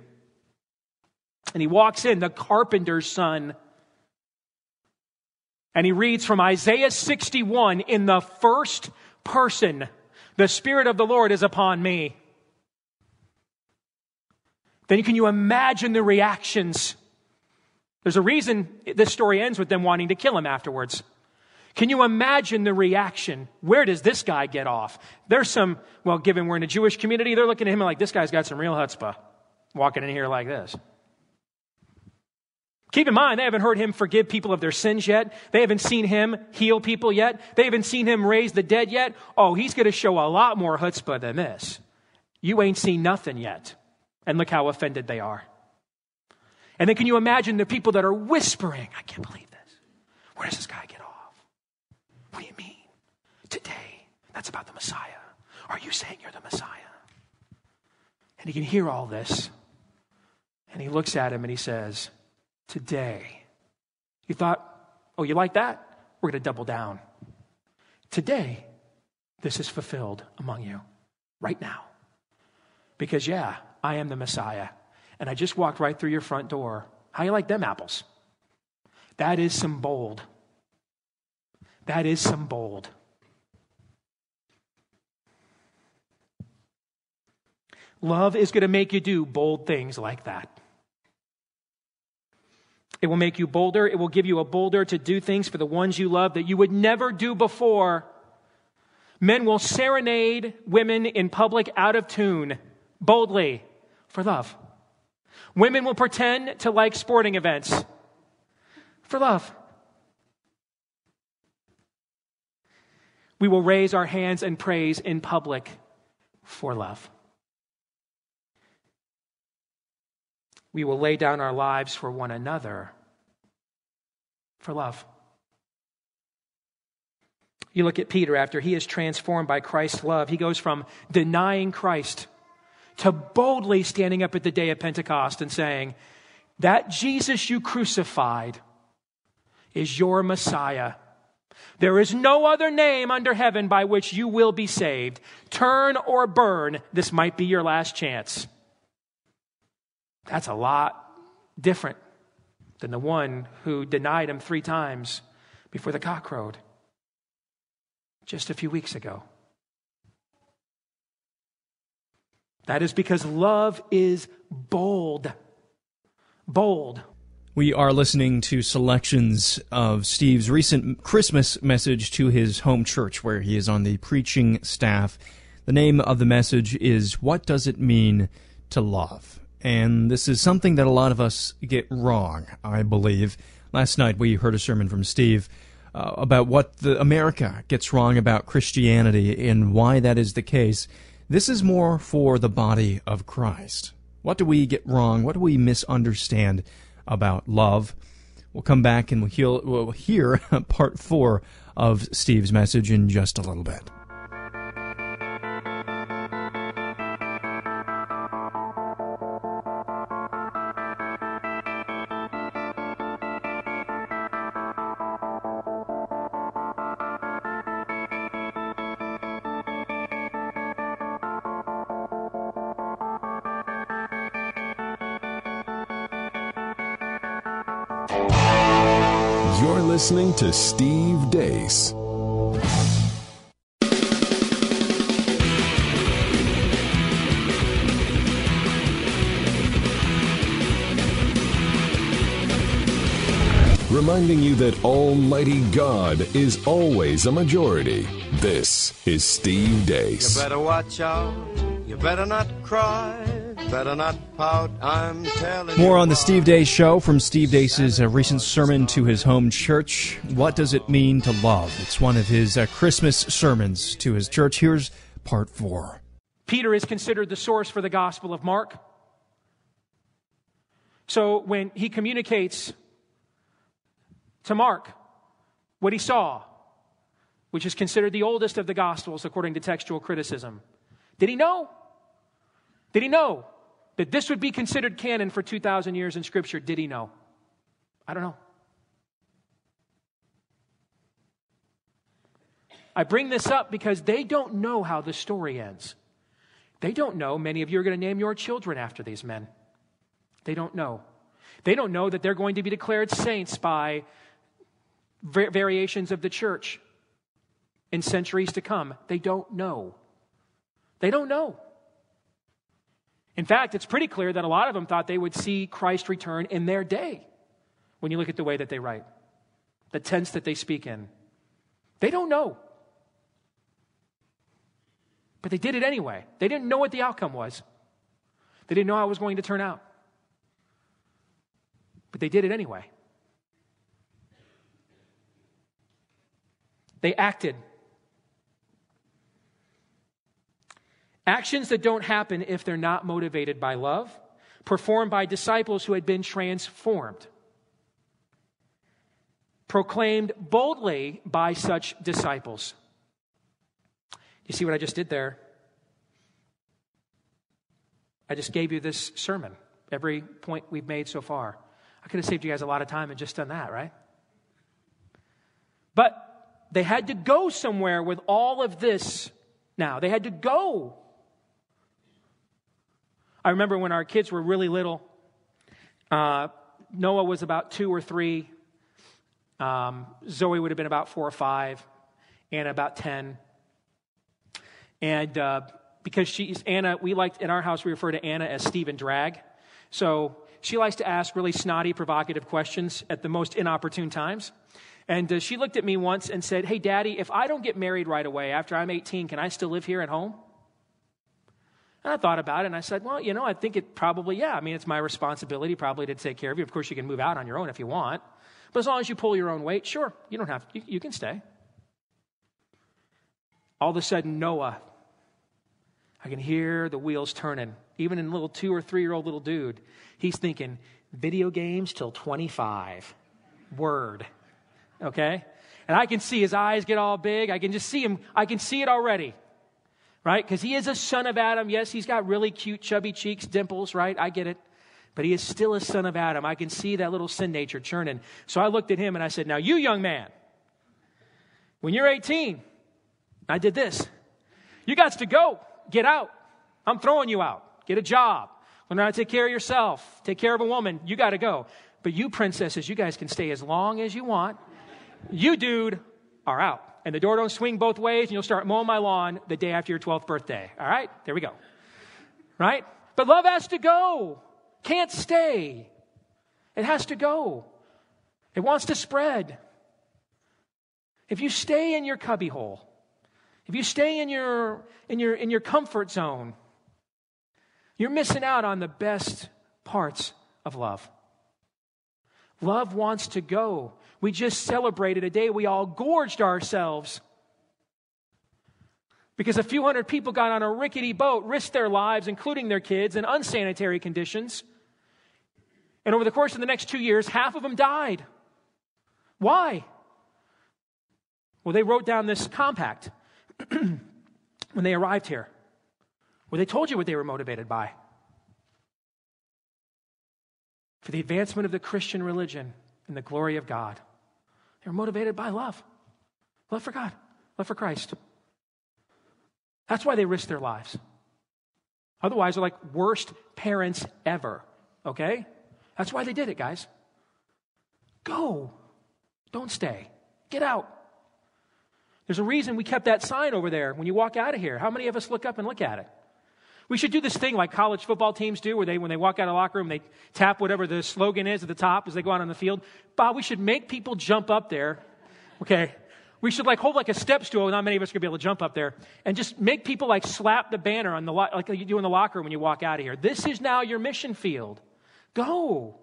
And he walks in, the carpenter's son, and he reads from Isaiah 61 in the first person The Spirit of the Lord is upon me. Then can you imagine the reactions? There's a reason this story ends with them wanting to kill him afterwards. Can you imagine the reaction? Where does this guy get off? There's some, well, given we're in a Jewish community, they're looking at him like, this guy's got some real chutzpah walking in here like this. Keep in mind, they haven't heard him forgive people of their sins yet. They haven't seen him heal people yet. They haven't seen him raise the dead yet. Oh, he's going to show a lot more chutzpah than this. You ain't seen nothing yet. And look how offended they are. And then can you imagine the people that are whispering, I can't believe this. Where does this guy get off? What do you mean? Today, that's about the Messiah. Are you saying you're the Messiah? And he can hear all this. And he looks at him and he says, Today. You thought, oh, you like that? We're going to double down. Today, this is fulfilled among you, right now. Because, yeah, I am the Messiah. And I just walked right through your front door. How you like them apples? That is some bold that is some bold. Love is going to make you do bold things like that. It will make you bolder. It will give you a bolder to do things for the ones you love that you would never do before. Men will serenade women in public out of tune, boldly, for love. Women will pretend to like sporting events for love. We will raise our hands and praise in public for love. We will lay down our lives for one another for love. You look at Peter after he is transformed by Christ's love. He goes from denying Christ to boldly standing up at the day of Pentecost and saying, That Jesus you crucified is your Messiah. There is no other name under heaven by which you will be saved. Turn or burn. This might be your last chance. That's a lot different than the one who denied him three times before the cock crowed just a few weeks ago. That is because love is bold. Bold. We are listening to selections of Steve's recent Christmas message to his home church, where he is on the preaching staff. The name of the message is What Does It Mean to Love? And this is something that a lot of us get wrong, I believe. Last night we heard a sermon from Steve uh, about what the America gets wrong about Christianity and why that is the case. This is more for the body of Christ. What do we get wrong? What do we misunderstand? about love. We'll come back and we'll, we'll hear part four of Steve's message in just a little bit. To Steve Deace. Reminding you that Almighty God is always a majority. This is Steve Deace. You better watch out. You better not cry. Better not pout, I'm telling More you on the. Steve Deace Show from Steve Deace's uh, recent sermon to his home church. What does it mean to love? It's one of his uh, Christmas sermons to his church. Here's part four. Peter is considered the source for the Gospel of Mark. So when he communicates to Mark what he saw, which is considered the oldest of the Gospels according to textual criticism, did he know? Did he know that this would be considered canon for 2,000 years in Scripture? Did he know? I don't know. I bring this up because they don't know how the story ends. They don't know. Many of you are going to name your children after these men. They don't know. They don't know that they're going to be declared saints by variations of the church in centuries to come. They don't know. They don't know. In fact, it's pretty clear that a lot of them thought they would see Christ return in their day when you look at the way that they write, the tense that they speak in. They don't know. But they did it anyway. They didn't know what the outcome was, they didn't know how it was going to turn out. But they did it anyway. They acted. Actions that don't happen if they're not motivated by love, performed by disciples who had been transformed, proclaimed boldly by such disciples. You see what I just did there? I just gave you this sermon, every point we've made so far. I could have saved you guys a lot of time and just done that, right? But they had to go somewhere with all of this now. They had to go. I remember when our kids were really little, uh, Noah was about two or three, um, Zoe would have been about four or five, Anna about 10. And uh, because she's Anna, we like in our house, we refer to Anna as Stephen Drag. So she likes to ask really snotty, provocative questions at the most inopportune times. And uh, she looked at me once and said, Hey, Daddy, if I don't get married right away after I'm 18, can I still live here at home? And I thought about it and I said, Well, you know, I think it probably, yeah. I mean, it's my responsibility probably to take care of you. Of course, you can move out on your own if you want. But as long as you pull your own weight, sure, you don't have, you, you can stay. All of a sudden, Noah, I can hear the wheels turning. Even in a little two or three year old little dude, he's thinking, video games till 25. Word. Okay? And I can see his eyes get all big. I can just see him. I can see it already. Right? Because he is a son of Adam. Yes, he's got really cute, chubby cheeks, dimples, right? I get it. But he is still a son of Adam. I can see that little sin nature churning. So I looked at him and I said, Now, you young man, when you're 18, I did this. You got to go. Get out. I'm throwing you out. Get a job. Learn how to take care of yourself. Take care of a woman. You got to go. But you princesses, you guys can stay as long as you want. You, dude, are out. And the door don't swing both ways, and you'll start mowing my lawn the day after your 12th birthday. All right? There we go. Right? But love has to go. Can't stay. It has to go. It wants to spread. If you stay in your cubbyhole, if you stay in your, in your, in your comfort zone, you're missing out on the best parts of love. Love wants to go. We just celebrated a day we all gorged ourselves because a few hundred people got on a rickety boat, risked their lives, including their kids, in unsanitary conditions. And over the course of the next two years, half of them died. Why? Well, they wrote down this compact when they arrived here, where they told you what they were motivated by for the advancement of the Christian religion and the glory of God. They were motivated by love love for God, love for Christ. That's why they risk their lives. Otherwise, they're like worst parents ever, okay? That's why they did it, guys. Go. Don't stay. Get out. There's a reason we kept that sign over there when you walk out of here. How many of us look up and look at it? We should do this thing like college football teams do, where they, when they walk out of the locker room, they tap whatever the slogan is at the top as they go out on the field. Bob, we should make people jump up there. Okay. We should like hold like a step stool. Not many of us are gonna be able to jump up there and just make people like slap the banner on the lo- like you do in the locker when you walk out of here. This is now your mission field. Go.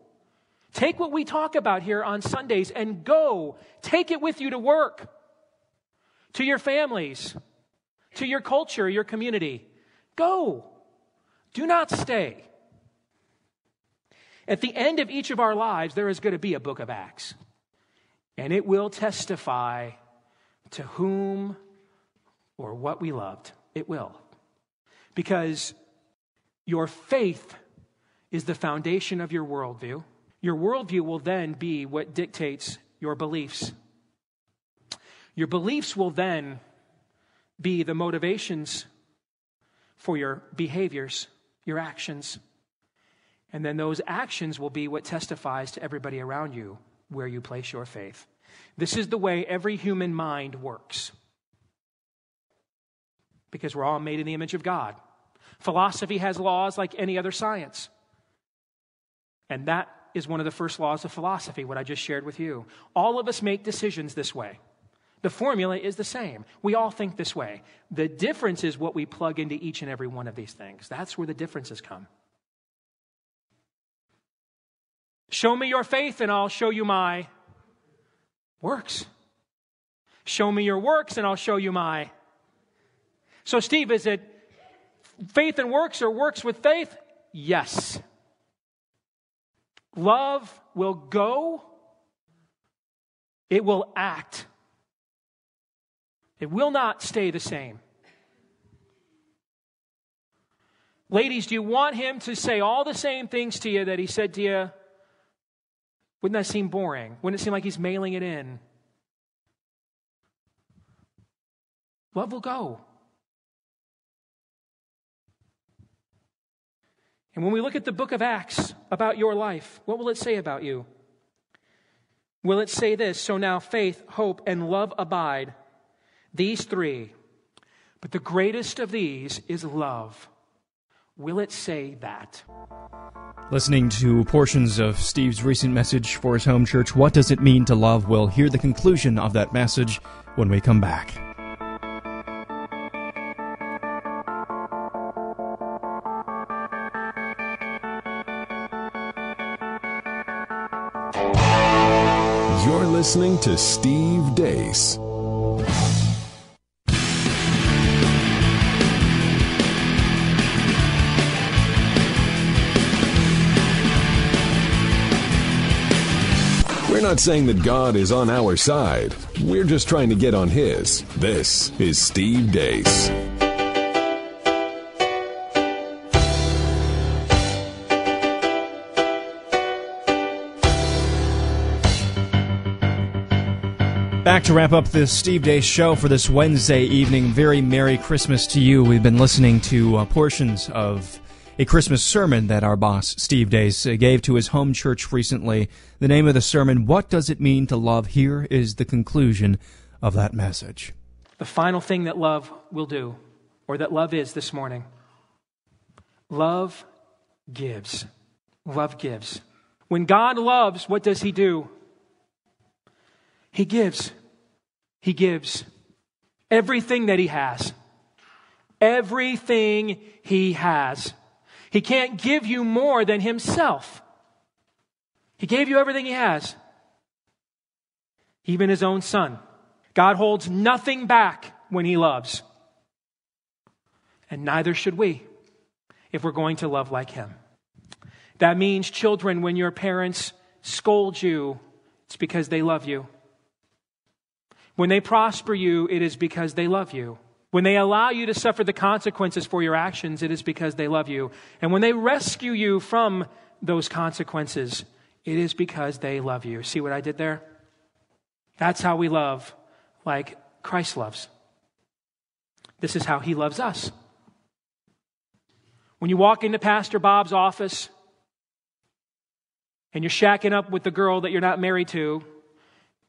Take what we talk about here on Sundays and go. Take it with you to work, to your families, to your culture, your community. Go. Do not stay. At the end of each of our lives, there is going to be a book of Acts, and it will testify to whom or what we loved. It will. Because your faith is the foundation of your worldview. Your worldview will then be what dictates your beliefs. Your beliefs will then be the motivations for your behaviors, your actions. And then those actions will be what testifies to everybody around you where you place your faith. This is the way every human mind works. Because we're all made in the image of God. Philosophy has laws like any other science. And that is one of the first laws of philosophy, what I just shared with you. All of us make decisions this way. The formula is the same. We all think this way. The difference is what we plug into each and every one of these things. That's where the differences come. Show me your faith, and I'll show you my works. Show me your works, and I'll show you my. So, Steve, is it faith and works or works with faith? Yes. Love will go, it will act. It will not stay the same. Ladies, do you want him to say all the same things to you that he said to you? Wouldn't that seem boring? Wouldn't it seem like he's mailing it in? Love will go. And when we look at the book of Acts about your life, what will it say about you? Will it say this? So now faith, hope, and love abide, these three. But the greatest of these is love. Will it say that? Listening to portions of Steve's recent message for his home church, What Does It Mean to Love? We'll hear the conclusion of that message when we come back. You're listening to Steve Deace. Not saying that God is on our side. We're just trying to get on His. This is Steve Deace. Back to wrap up this Steve Deace show for this Wednesday evening. Very Merry Christmas to you. We've been listening to uh, portions of a Christmas sermon that our boss, Steve Deace, uh, gave to his home church recently. The name of the sermon, What Does It Mean to Love? Here is the conclusion of that message. The final thing that love will do, or that love is this morning love gives. Love gives. When God loves, what does He do? He gives. He gives everything that He has. Everything He has. He can't give you more than Himself. He gave you everything He has, even His own Son. God holds nothing back when He loves. And neither should we if we're going to love like Him. That means, children, when your parents scold you, it's because they love you. When they prosper you, it is because they love you. When they allow you to suffer the consequences for your actions, it is because they love you. And when they rescue you from those consequences, it is because they love you. See what I did there? That's how we love like Christ loves. This is how he loves us. When you walk into Pastor Bob's office and you're shacking up with the girl that you're not married to,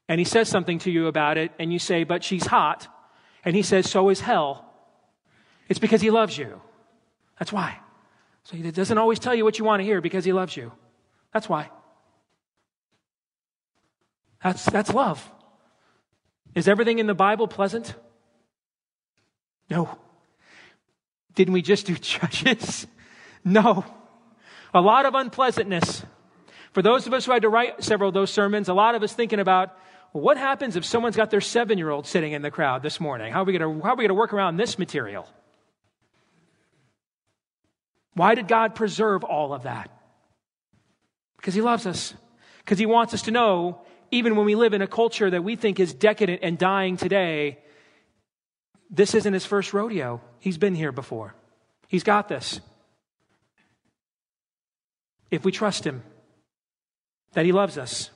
and he says something to you about it, and you say, But she's hot, and he says, So is hell, it's because he loves you. That's why. So he doesn't always tell you what you want to hear because he loves you. That's why. That's, that's love. Is everything in the Bible pleasant? No. Didn't we just do judges? No. A lot of unpleasantness. For those of us who had to write several of those sermons, a lot of us thinking about what happens if someone's got their seven year old sitting in the crowd this morning? How are we going to work around this material? Why did God preserve all of that? Because He loves us. Because He wants us to know, even when we live in a culture that we think is decadent and dying today, this isn't His first rodeo. He's been here before. He's got this. If we trust Him, that He loves us.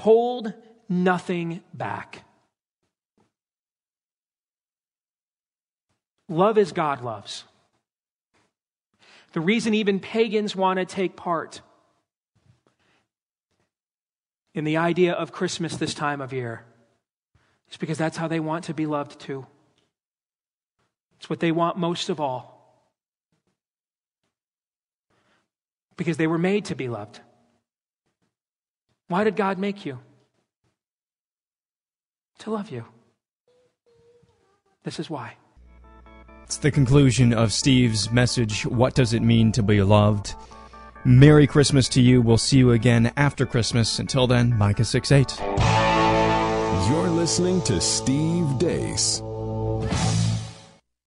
Hold nothing back. Love as God loves. The reason even pagans want to take part in the idea of Christmas this time of year is because that's how they want to be loved too. It's what they want most of all. Because they were made to be loved. Why did God make you? To love you. This is why. It's the conclusion of Steve's message, What Does It Mean to Be Loved? Merry Christmas to you. We'll see you again after Christmas. Until then, Micah 6 8. You're listening to Steve Deace.